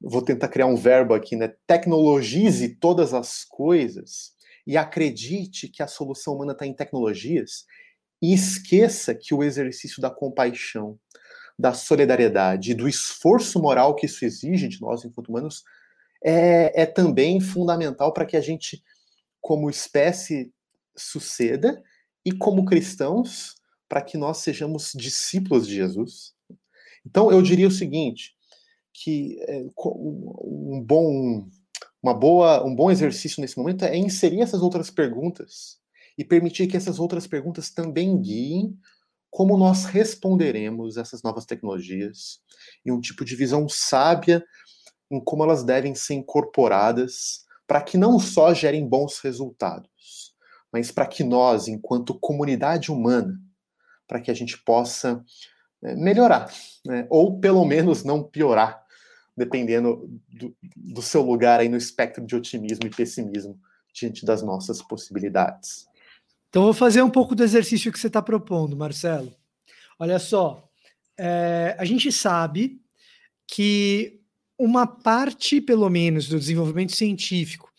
vou tentar criar um verbo aqui, né? Tecnologize todas as coisas e acredite que a solução humana está em tecnologias e esqueça que o exercício da compaixão, da solidariedade do esforço moral que isso exige de nós, enquanto humanos, é, é também fundamental para que a gente, como espécie suceda e como cristãos para que nós sejamos discípulos de Jesus. Então eu diria o seguinte, que é, um bom uma boa um bom exercício nesse momento é inserir essas outras perguntas e permitir que essas outras perguntas também guiem como nós responderemos essas novas tecnologias e um tipo de visão sábia em como elas devem ser incorporadas para que não só gerem bons resultados, mas para que nós, enquanto comunidade humana, para que a gente possa né, melhorar, né? ou pelo menos não piorar, dependendo do, do seu lugar aí no espectro de otimismo e pessimismo diante das nossas possibilidades. Então, vou fazer um pouco do exercício que você está propondo, Marcelo. Olha só, é, a gente sabe que uma parte, pelo menos, do desenvolvimento científico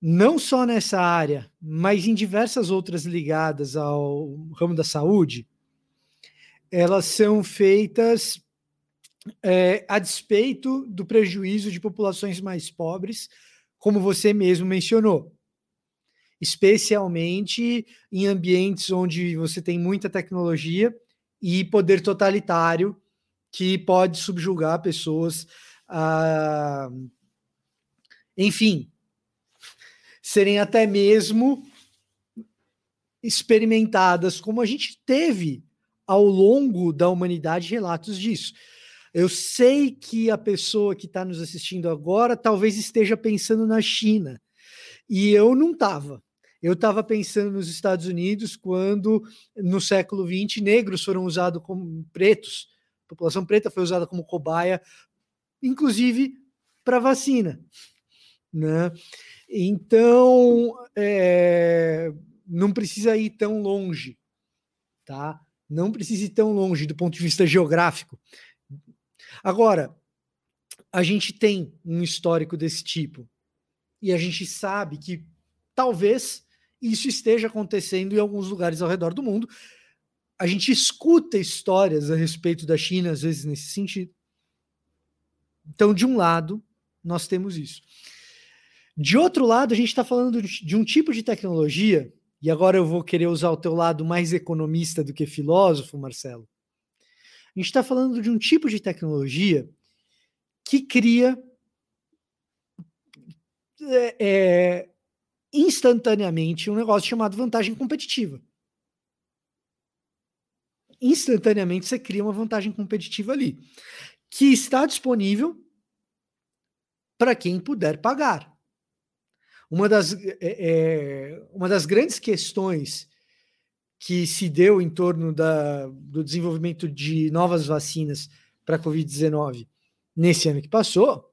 não só nessa área, mas em diversas outras ligadas ao ramo da saúde, elas são feitas é, a despeito do prejuízo de populações mais pobres, como você mesmo mencionou. Especialmente em ambientes onde você tem muita tecnologia e poder totalitário que pode subjugar pessoas a. Enfim, serem até mesmo experimentadas, como a gente teve ao longo da humanidade relatos disso. Eu sei que a pessoa que está nos assistindo agora talvez esteja pensando na China, e eu não estava. Eu estava pensando nos Estados Unidos quando, no século XX, negros foram usados como pretos, a população preta foi usada como cobaia, inclusive para vacina. Né? Então, é, não precisa ir tão longe, tá? Não precisa ir tão longe do ponto de vista geográfico. Agora, a gente tem um histórico desse tipo e a gente sabe que talvez isso esteja acontecendo em alguns lugares ao redor do mundo. A gente escuta histórias a respeito da China, às vezes nesse sentido. Então, de um lado, nós temos isso. De outro lado, a gente está falando de um tipo de tecnologia, e agora eu vou querer usar o teu lado mais economista do que filósofo, Marcelo. A gente está falando de um tipo de tecnologia que cria é, é, instantaneamente um negócio chamado vantagem competitiva. Instantaneamente você cria uma vantagem competitiva ali, que está disponível para quem puder pagar. Uma das, é, uma das grandes questões que se deu em torno da, do desenvolvimento de novas vacinas para a Covid-19 nesse ano que passou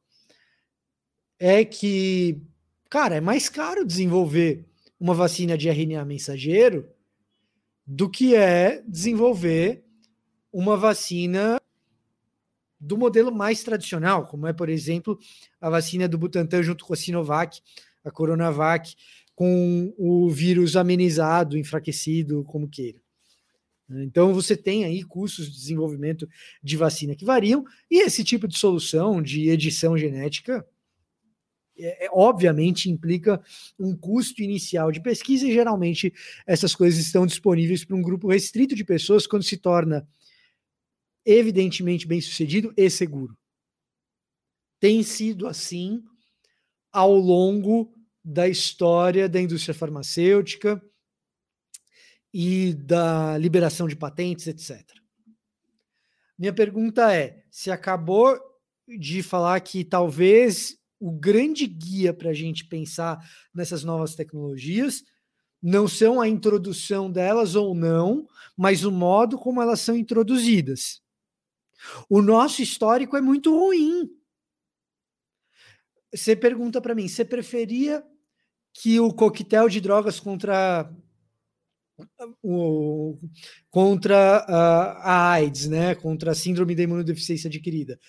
é que, cara, é mais caro desenvolver uma vacina de RNA mensageiro do que é desenvolver uma vacina do modelo mais tradicional, como é, por exemplo, a vacina do Butantan junto com a Sinovac, a Coronavac, com o vírus amenizado, enfraquecido, como queira. Então você tem aí custos de desenvolvimento de vacina que variam, e esse tipo de solução de edição genética é, é, obviamente implica um custo inicial de pesquisa, e geralmente essas coisas estão disponíveis para um grupo restrito de pessoas quando se torna evidentemente bem sucedido e seguro. Tem sido assim ao longo da história da indústria farmacêutica e da liberação de patentes, etc. Minha pergunta é: se acabou de falar que talvez o grande guia para a gente pensar nessas novas tecnologias não são a introdução delas ou não, mas o modo como elas são introduzidas. O nosso histórico é muito ruim. Você pergunta para mim, você preferia que o coquetel de drogas contra o, contra a, a, AIDS, né, contra a síndrome da imunodeficiência adquirida,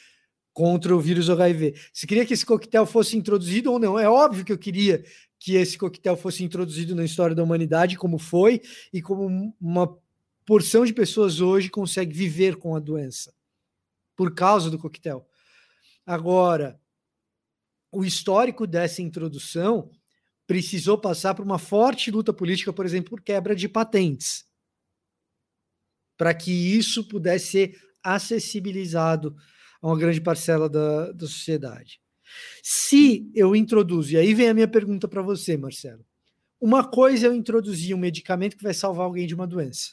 contra o vírus HIV. Você queria que esse coquetel fosse introduzido ou não? É óbvio que eu queria que esse coquetel fosse introduzido na história da humanidade, como foi, e como uma porção de pessoas hoje consegue viver com a doença por causa do coquetel. Agora, o histórico dessa introdução precisou passar por uma forte luta política, por exemplo, por quebra de patentes, para que isso pudesse ser acessibilizado a uma grande parcela da, da sociedade. Se eu introduzo, e aí vem a minha pergunta para você, Marcelo. Uma coisa é eu introduzir um medicamento que vai salvar alguém de uma doença.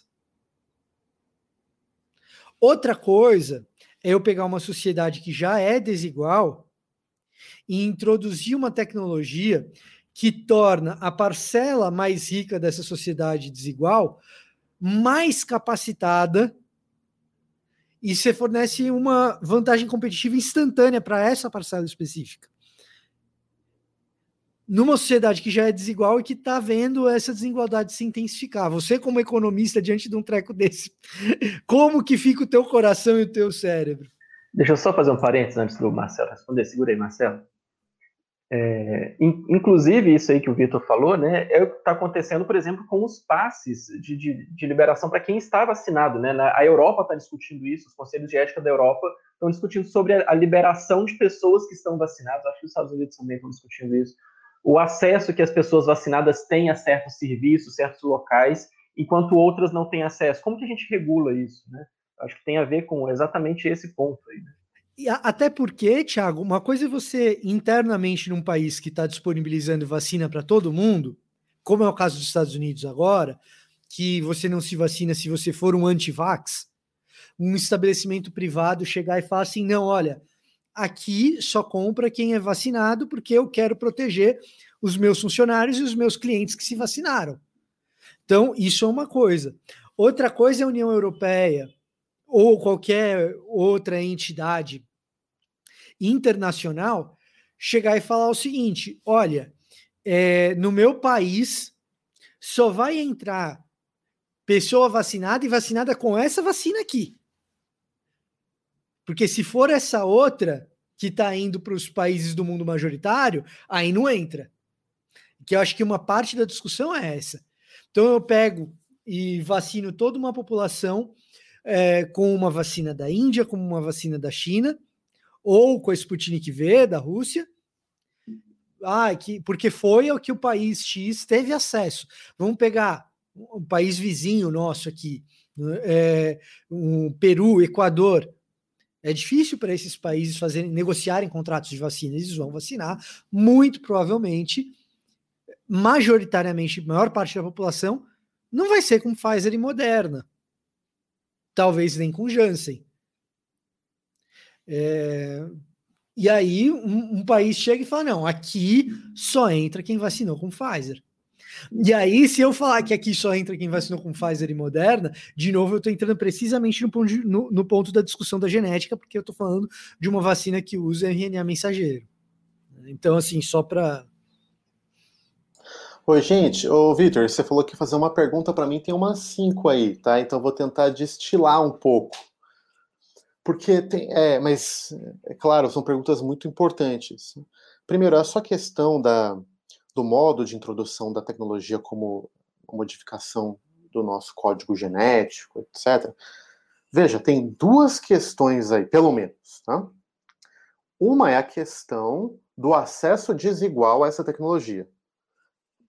Outra coisa é eu pegar uma sociedade que já é desigual e introduzir uma tecnologia que torna a parcela mais rica dessa sociedade desigual mais capacitada e você fornece uma vantagem competitiva instantânea para essa parcela específica. Numa sociedade que já é desigual e que está vendo essa desigualdade se intensificar. Você, como economista, diante de um treco desse, [LAUGHS] como que fica o teu coração e o teu cérebro? Deixa eu só fazer um parênteses antes do Marcelo responder. Segura aí, Marcelo. É, inclusive, isso aí que o Vitor falou, né, é o que está acontecendo, por exemplo, com os passes de, de, de liberação para quem está vacinado. Né? Na, a Europa está discutindo isso, os conselhos de ética da Europa estão discutindo sobre a, a, liberação de pessoas que estão vacinadas. Acho que os Estados Unidos também estão discutindo isso. O acesso que as pessoas vacinadas têm a certos serviços, certos locais, enquanto outras não têm acesso. Como que a gente regula isso? Né? Acho que tem a ver com exatamente esse ponto aí. Né? E até porque, Thiago, uma coisa é você internamente num país que está disponibilizando vacina para todo mundo, como é o caso dos Estados Unidos agora, que você não se vacina se você for um anti-vax, um estabelecimento privado chegar e falar assim: não, olha, aqui só compra quem é vacinado porque eu quero proteger os meus funcionários e os meus clientes que se vacinaram. Então, isso é uma coisa. Outra coisa é a União Europeia ou qualquer outra entidade internacional chegar e falar o seguinte: olha, é, no meu país só vai entrar pessoa vacinada e vacinada com essa vacina aqui. Porque se for essa outra que está indo para os países do mundo majoritário, aí não entra. Que eu acho que uma parte da discussão é essa. Então eu pego e vacino toda uma população é, com uma vacina da Índia, com uma vacina da China, ou com a Sputnik V da Rússia. Ah, que, porque foi o que o país X teve acesso. Vamos pegar um país vizinho nosso aqui, é, um Peru, Equador. É difícil para esses países fazerem negociarem contratos de vacina. Eles vão vacinar, muito provavelmente, majoritariamente, maior parte da população, não vai ser com Pfizer e Moderna. Talvez nem com Janssen. É, e aí um, um, país chega e fala: não, aqui só entra quem vacinou com Pfizer. E aí, se eu falar que aqui só entra quem vacinou com Pfizer e Moderna, de novo eu estou entrando precisamente no ponto, de, no, no ponto, da discussão da genética, porque eu estou falando de uma vacina que usa RNA mensageiro. Então, assim, só para. Oi, gente. Ô, Vitor, você falou que ia fazer uma pergunta para mim, tem umas cinco aí, tá? Então vou tentar destilar um pouco. Porque tem. É, mas, é claro, são perguntas muito importantes. Primeiro, a sua questão da, do modo de introdução da tecnologia como modificação do nosso código genético, etc. Veja, tem duas questões aí, pelo menos. Tá? Uma é a questão do acesso desigual a essa tecnologia.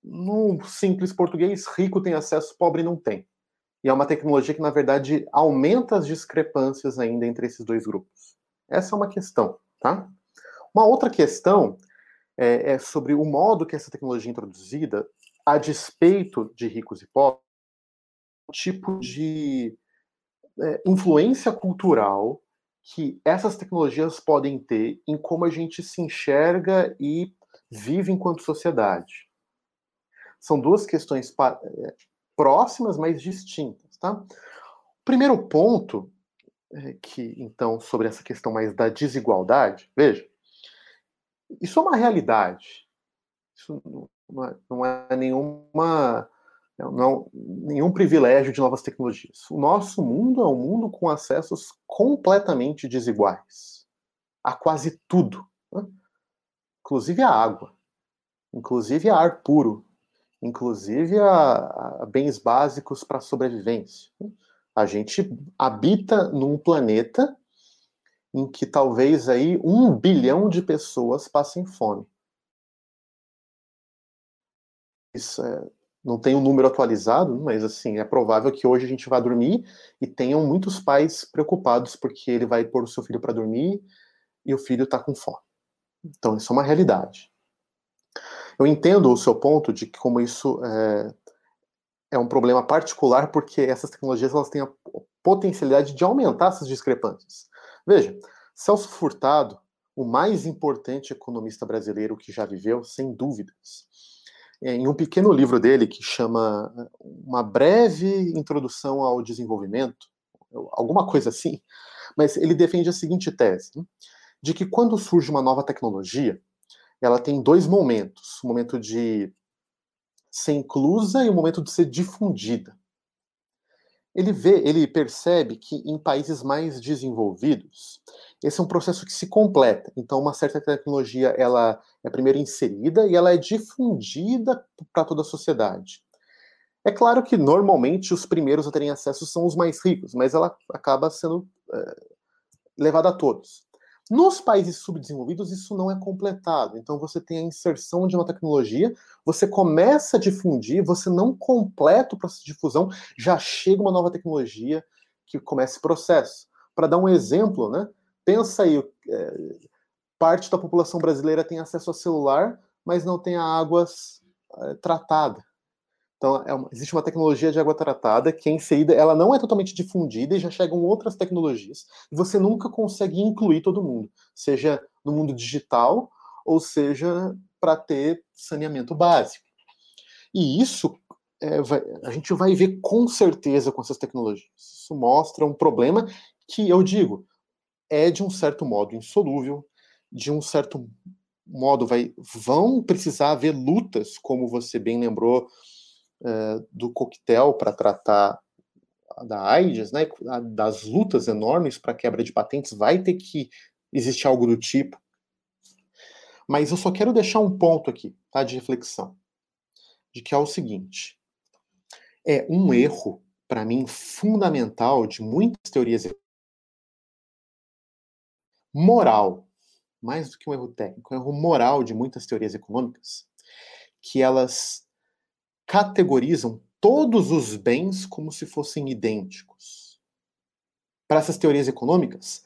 No simples português, rico tem acesso, pobre não tem. E é uma tecnologia que, na verdade, aumenta as discrepâncias ainda entre esses dois grupos. Essa é uma questão, tá? Uma outra questão é, é sobre o modo que essa tecnologia é introduzida, a despeito de ricos e pobres, um tipo de é, influência cultural que essas tecnologias podem ter em como a gente se enxerga e vive enquanto sociedade. São duas questões é, próximas, mas distintas. Tá? O primeiro ponto, é que então, sobre essa questão mais da desigualdade, veja, isso é uma realidade. Isso não é, não é nenhuma não, nenhum privilégio de novas tecnologias. O nosso mundo é um mundo com acessos completamente desiguais a quase tudo, né? inclusive a água, inclusive a ar puro, inclusive a, a bens básicos para sobrevivência. A gente habita num planeta em que talvez aí um bilhão de pessoas passem fome. Isso é, não tem um número atualizado, mas assim, é provável que hoje a gente vá dormir e tenham muitos pais preocupados porque ele vai pôr o seu filho para dormir e o filho está com fome. Então, isso é uma realidade. Eu entendo o seu ponto de que como isso é, é um problema particular porque essas tecnologias elas têm a potencialidade de aumentar essas discrepâncias. Veja, Celso Furtado, o mais importante economista brasileiro que já viveu, sem dúvidas, é, em um pequeno livro dele que chama é, Uma Breve Introdução ao Desenvolvimento, alguma coisa assim, mas ele defende a seguinte tese: de que quando surge uma nova tecnologia, ela tem dois momentos: o momento de ser inclusa e o momento de ser difundida ele vê, ele percebe que em países mais desenvolvidos, esse é um processo que se completa. Então, uma certa tecnologia ela é primeiro inserida e ela é difundida para toda a sociedade. É claro que normalmente os primeiros a terem acesso são os mais ricos, mas ela acaba sendo é, levada a todos. Nos países subdesenvolvidos, isso não é completado. Então, você tem a inserção de uma tecnologia, você começa a difundir, você não completa o processo de difusão, já chega uma nova tecnologia que começa esse processo. Para dar um exemplo, né? Pensa aí, é, parte da população brasileira tem acesso a celular, mas não tem a água é, tratada. Então, é uma, existe uma tecnologia de água tratada que é inserida, ela não é totalmente difundida e já chegam outras tecnologias. E você nunca consegue incluir todo mundo, seja no mundo digital ou seja para ter saneamento básico. E isso é, vai, a gente vai ver com certeza com essas tecnologias. Isso mostra um problema que eu digo é de um certo modo insolúvel, de um certo modo vai, vão precisar haver lutas, como você bem lembrou é, do coquetel para tratar da AIDS, né, das lutas enormes para quebra de patentes, vai ter que existir algo do tipo. Mas eu só quero deixar um ponto aqui, tá, de reflexão, de que é o seguinte: é um erro para mim fundamental de muitas teorias moral, mais do que um erro técnico, é um erro moral de muitas teorias econômicas, que elas categorizam todos os bens como se fossem idênticos. Para essas teorias econômicas,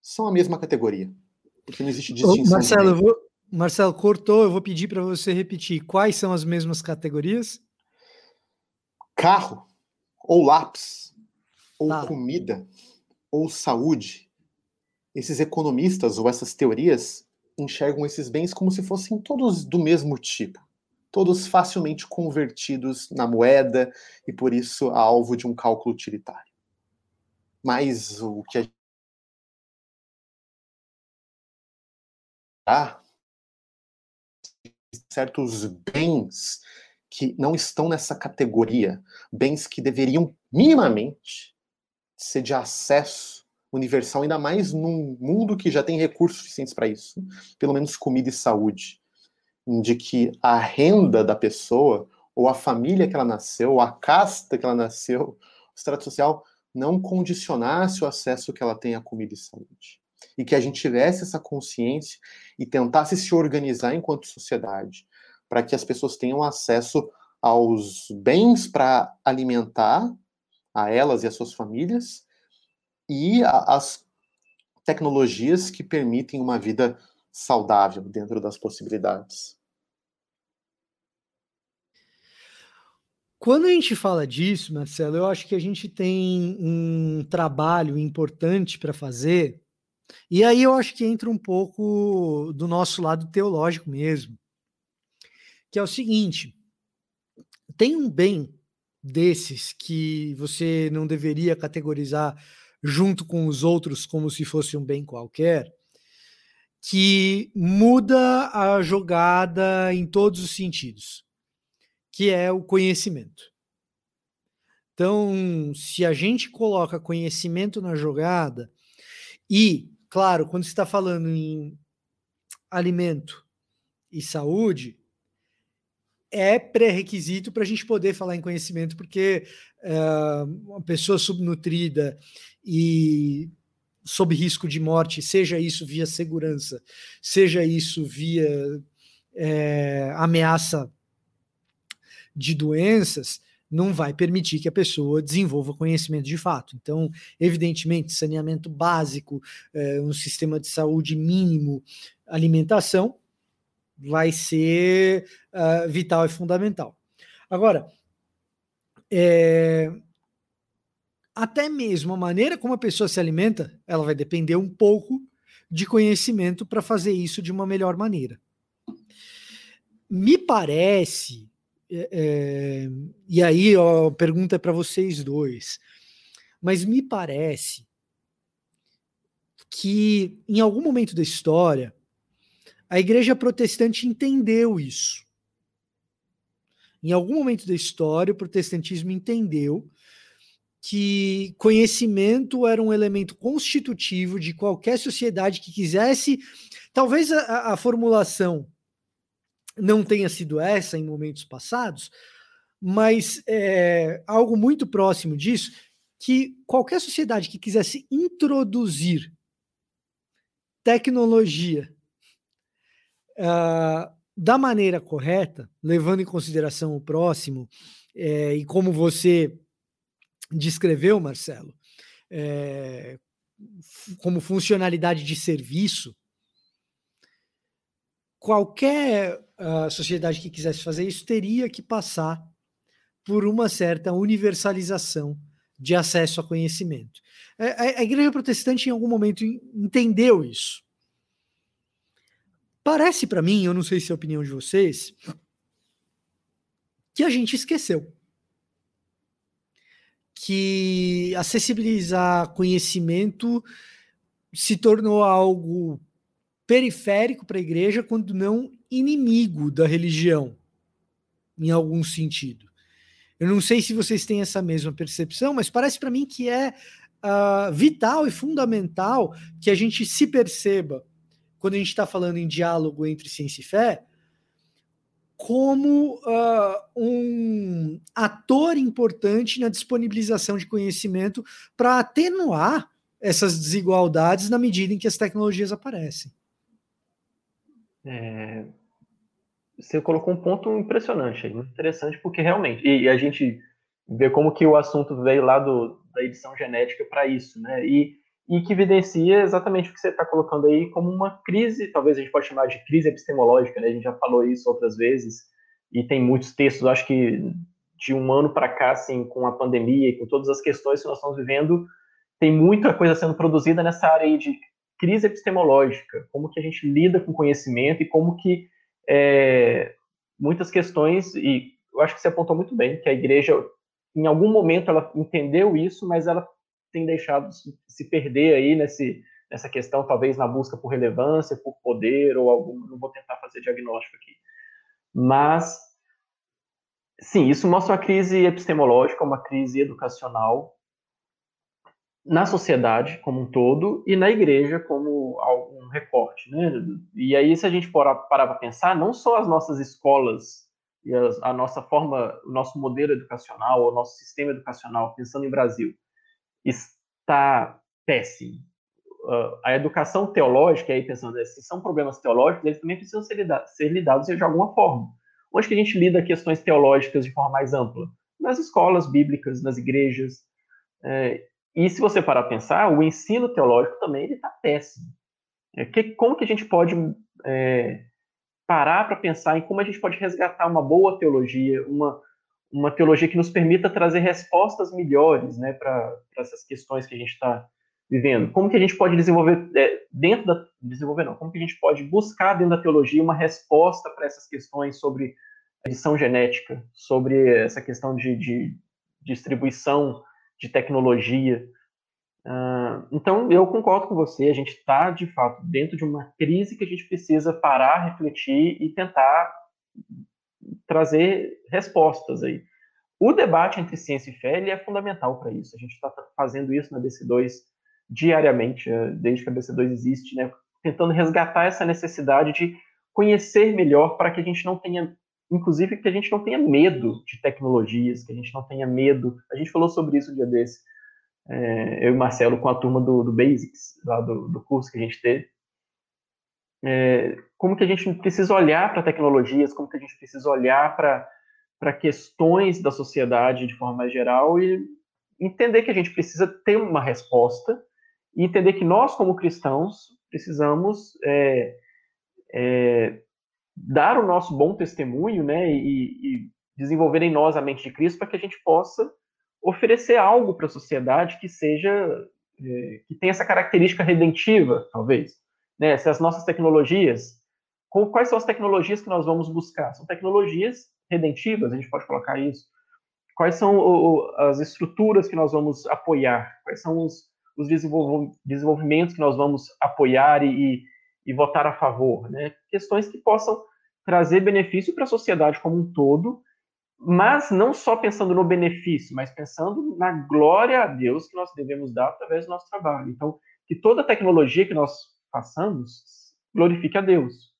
são a mesma categoria, porque não existe distinção. Marcelo, vou, Marcelo, cortou, eu vou pedir para você repetir. Quais são as mesmas categorias? Carro, ou lápis, ou tá. comida, ou saúde. Esses economistas ou essas teorias enxergam esses bens como se fossem todos do mesmo tipo, todos facilmente convertidos na moeda e por isso alvo de um cálculo utilitário. Mas o que a ah, certos bens que não estão nessa categoria, bens que deveriam minimamente ser de acesso universal, ainda mais num mundo que já tem recursos suficientes para isso, pelo menos comida e saúde, de que a renda da pessoa, ou a família que ela nasceu, ou a casta que ela nasceu, o estrato social, não condicionasse o acesso que ela tem à comida e saúde. E que a gente tivesse essa consciência e tentasse se organizar enquanto sociedade, para que as pessoas tenham acesso aos bens para alimentar a elas e as suas famílias, e a, as tecnologias que permitem uma vida saudável dentro das possibilidades. Quando a gente fala disso, Marcelo, eu acho que a gente tem um trabalho importante para fazer, e aí eu acho que entra um pouco do nosso lado teológico mesmo, que é o seguinte: tem um bem desses que você não deveria categorizar junto com os outros como se fosse um bem qualquer, que muda a jogada em todos os sentidos, que é o conhecimento. Então, se a gente coloca conhecimento na jogada, e, claro, quando você está falando em alimento e saúde, é pré-requisito para a gente poder falar em conhecimento, porque uh, uma pessoa subnutrida e sob risco de morte, seja isso via segurança, seja isso via é, ameaça de doenças, não vai permitir que a pessoa desenvolva conhecimento de fato. Então, evidentemente, saneamento básico, é, um sistema de saúde mínimo, alimentação, vai ser uh, vital e fundamental. Agora, é, até mesmo a maneira como a pessoa se alimenta, ela vai depender um pouco de conhecimento para fazer isso de uma melhor maneira. Me parece, é, é e aí ó, a pergunta é para vocês dois, mas me parece que em algum momento da história a igreja protestante entendeu isso. Em algum momento da história, o protestantismo entendeu que conhecimento era um elemento constitutivo de qualquer sociedade que quisesse. Talvez a, a formulação não tenha sido essa em momentos passados, mas é, algo muito próximo disso, que qualquer sociedade que quisesse introduzir tecnologia uh, da maneira correta, levando em consideração o próximo, é, e como você descreveu, Marcelo, é, como funcionalidade de serviço, qualquer uh, sociedade que quisesse fazer isso teria que passar por uma certa universalização de acesso a conhecimento. A, a igreja protestante, em algum momento, entendeu isso. Parece para mim, eu não sei se é a opinião de vocês, que a gente esqueceu que acessibilizar conhecimento se tornou algo periférico para a igreja, quando não inimigo da religião, em algum sentido. Eu não sei se vocês têm essa mesma percepção, mas parece para mim que é uh, vital e fundamental que a gente se perceba, quando a gente está falando em diálogo entre ciência e fé, como uh, um ator importante na disponibilização de conhecimento para atenuar essas desigualdades na medida em que as tecnologias aparecem. É, você colocou um ponto impressionante, muito interessante, porque realmente, e, e, a gente vê como que o assunto veio lá do, da edição genética para isso, né? E, e que evidencia exatamente o que você está colocando aí como uma crise, talvez a gente pode chamar de crise epistemológica, né? A gente já falou isso outras vezes, e tem muitos textos, acho que de um ano para cá, assim, com a pandemia e com todas as questões que nós estamos vivendo, tem muita coisa sendo produzida nessa área aí de crise epistemológica, como que a gente lida com conhecimento e como que é, muitas questões, e eu acho que você apontou muito bem, que a igreja, em algum momento, ela entendeu isso, mas ela tem deixado se perder aí nesse, nessa questão, talvez na busca por relevância, por poder ou algum, não vou tentar fazer diagnóstico aqui. Mas, sim, isso mostra uma crise epistemológica, uma crise educacional na sociedade como um todo e na igreja como um recorte, né? E aí, se a gente parar para pensar, não só as nossas escolas e a, a nossa forma, o nosso modelo educacional, o nosso sistema educacional, pensando em Brasil, está péssimo. Uh, a educação teológica, aí pensando, né, se são problemas teológicos, eles também precisam ser, lidados, ser lidados de alguma forma. Onde que a gente lida questões teológicas de forma mais ampla? Nas escolas bíblicas, nas igrejas. É, e se você parar a pensar, o ensino teológico também está péssimo. É, que, como que a gente pode é, parar para pensar em como a gente pode resgatar uma boa teologia, uma, uma teologia que nos permita trazer respostas melhores né, para essas questões que a gente está vivendo? Como que a gente pode desenvolver é, dentro da desenvolver não? Como que a gente pode buscar dentro da teologia uma resposta para essas questões sobre edição genética, sobre essa questão de, de distribuição de tecnologia. Uh, então, eu concordo com você, a gente está, de fato, dentro de uma crise que a gente precisa parar, refletir e tentar trazer respostas aí. O debate entre ciência e fé ele é fundamental para isso. A gente está fazendo isso na DC2 diariamente, eh, desde que a BC2 existe, né, tentando resgatar essa necessidade de conhecer melhor para que a gente não tenha, inclusive, que a gente não tenha medo de tecnologias, que a gente não tenha medo. A gente falou sobre isso um dia desse, é, eu e Marcelo com a turma do, do Basics, lá do, do, curso que a gente teve. É, como que a gente precisa olhar para tecnologias, como que a gente precisa olhar para questões da sociedade de forma mais geral e entender que a gente precisa ter uma resposta e entender que nós, como cristãos, precisamos é, é, dar o nosso bom testemunho né, e, e, desenvolver em nós a mente de Cristo para que a gente possa oferecer algo para a sociedade que seja é, que tenha essa característica redentiva, talvez. Né? Se as nossas tecnologias, quais são as tecnologias que nós vamos buscar? São tecnologias redentivas, a gente pode colocar isso. Quais são o, as estruturas que nós vamos apoiar? Quais são os, os desenvolvimentos que nós vamos apoiar e, e votar a favor, né? Questões que possam trazer benefício para a sociedade como um todo, mas não só pensando no benefício, mas pensando na glória a Deus que nós devemos dar através do nosso trabalho. Então, que toda tecnologia que nós façamos glorifique a Deus.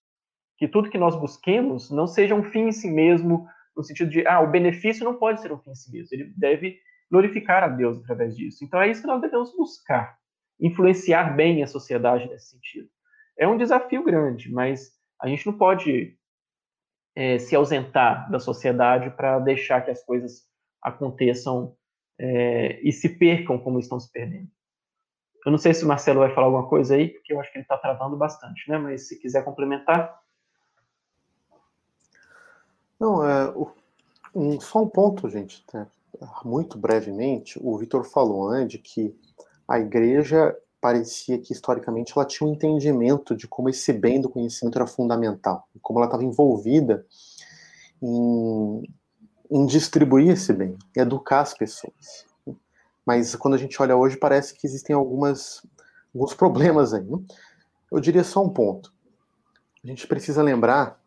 Que tudo que nós busquemos não seja um fim em si mesmo, no sentido de, ah, o benefício não pode ser um fim em si mesmo. Ele deve glorificar a Deus através disso. Então é isso que nós devemos buscar, influenciar bem a sociedade nesse sentido. É um desafio grande, mas a gente não pode é, se ausentar da sociedade para deixar que as coisas aconteçam é, e se percam como estão se perdendo. Eu não sei se o Marcelo vai falar alguma coisa aí, porque eu acho que ele está travando bastante, né? Mas se quiser complementar. Não, é, um, só um ponto, gente. Né? muito brevemente, o Vitor falou né, de que a igreja parecia que historicamente ela tinha um entendimento de como esse bem do conhecimento era fundamental, como ela estava envolvida em, em distribuir esse bem, educar as pessoas. Mas quando a gente olha hoje, parece que existem algumas, alguns problemas aí. Né? Eu diria só um ponto. A gente precisa lembrar,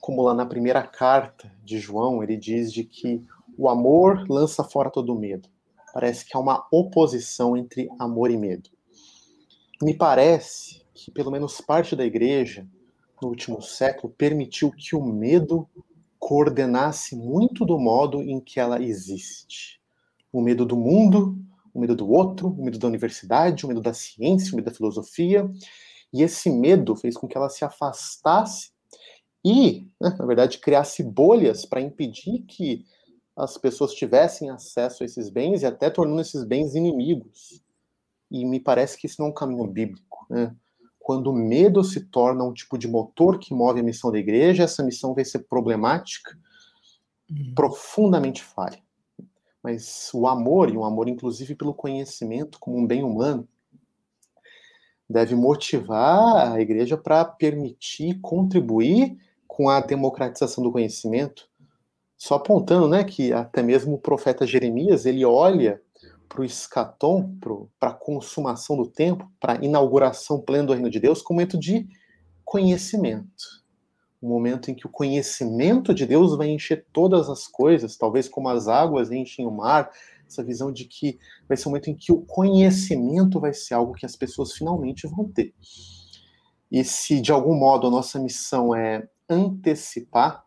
como lá na primeira carta de João, ele diz de que o amor lança fora todo medo. Parece que há uma oposição entre amor e medo. Me parece que pelo menos parte da igreja no último século permitiu que o medo coordenasse muito do modo em que ela existe. O medo do mundo, o medo do outro, o medo da universidade, o medo da ciência, o medo da filosofia. E esse medo fez com que ela se afastasse e, né, na verdade, criasse bolhas para impedir que as pessoas tivessem acesso a esses bens e até tornando esses bens inimigos. E me parece que isso não é um caminho bíblico. Né? Quando o medo se torna um tipo de motor que move a missão da igreja, essa missão vai ser problemática, uhum. profundamente falha. Mas o amor, e o amor inclusive pelo conhecimento como um bem humano, deve motivar a igreja para permitir contribuir com a democratização do conhecimento só apontando, né, que até mesmo o profeta Jeremias, ele olha para o escatom, para a consumação do tempo, para a inauguração plena do reino de Deus, como momento de conhecimento. Um momento em que o conhecimento de Deus vai encher todas as coisas, talvez como as águas enchem o mar, essa visão de que vai ser um momento em que o conhecimento vai ser algo que as pessoas finalmente vão ter. E se de algum modo a nossa missão é antecipar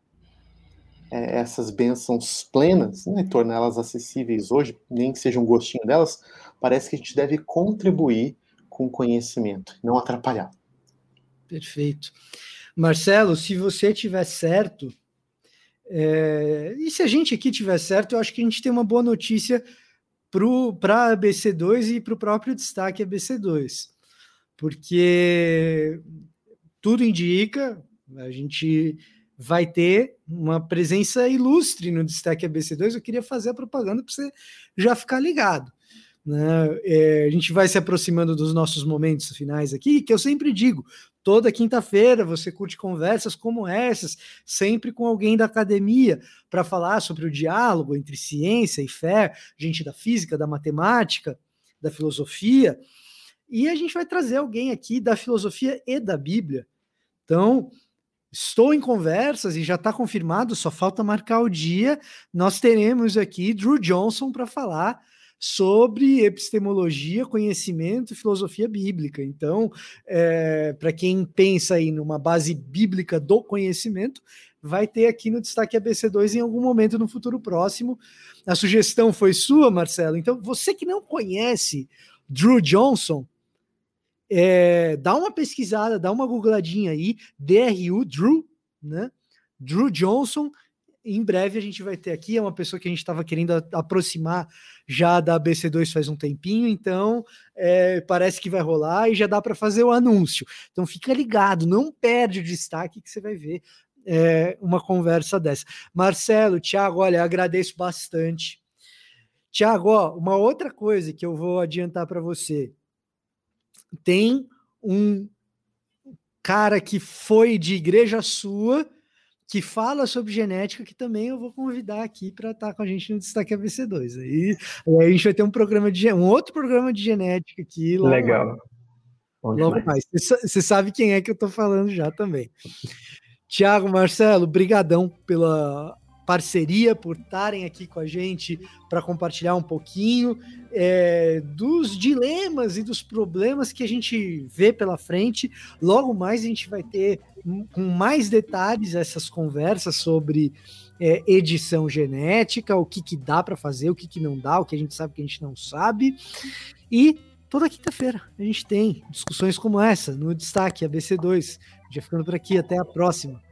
é, essas bênçãos plenas, né, torná-las acessíveis hoje, nem que seja um gostinho delas, parece que a gente deve contribuir com o conhecimento, não atrapalhar. Perfeito. Marcelo, se você tiver certo, é, e se a gente aqui tiver certo, eu acho que a gente tem uma boa notícia para a ABC2 e para o próprio destaque ABC2, porque tudo indica, a gente vai ter uma presença ilustre no Destaque ABC2. Eu queria fazer a propaganda para você já ficar ligado. Né? É, a gente vai se aproximando dos nossos momentos finais aqui, que eu sempre digo: toda quinta-feira você curte conversas como essas, sempre com alguém da academia, para falar sobre o diálogo entre ciência e fé, gente da física, da matemática, da filosofia. E a gente vai trazer alguém aqui da filosofia e da Bíblia. Então, Estou em conversas e já está confirmado, só falta marcar o dia. Nós teremos aqui Drew Johnson para falar sobre epistemologia, conhecimento e filosofia bíblica. Então, é, para quem pensa aí numa base bíblica do conhecimento, vai ter aqui no Destaque ABC2 em algum momento no futuro próximo. A sugestão foi sua, Marcelo. Então, você que não conhece Drew Johnson, é, dá uma pesquisada, dá uma googladinha aí, DRU, Drew, né? Drew Johnson. Em breve a gente vai ter aqui, é uma pessoa que a gente estava querendo aproximar já da BC2 faz um tempinho, então é, parece que vai rolar e já dá para fazer o anúncio. Então fica ligado, não perde o destaque que você vai ver é, uma conversa dessa. Marcelo, Thiago, olha, agradeço bastante. Tiago, uma outra coisa que eu vou adiantar para você tem um cara que foi de igreja sua que fala sobre genética, que também eu vou convidar aqui para estar tá com a gente no Destaque ABC2. Aí, aí a gente vai ter um programa de um outro programa de genética aqui. Logo, Legal. Logo mais. Você sabe quem é que eu estou falando já também. Tiago, Marcelo, brigadão pela parceria, por estarem aqui com a gente para compartilhar um pouquinho é, dos dilemas e dos problemas que a gente vê pela frente. Logo mais a gente vai ter com mais detalhes essas conversas sobre é, edição genética, o que, que dá para fazer, o que, que não dá, o que a gente sabe, o que a gente não sabe. E toda quinta-feira a gente tem discussões como essa no Destaque ABC2. Já ficando por aqui, até a próxima.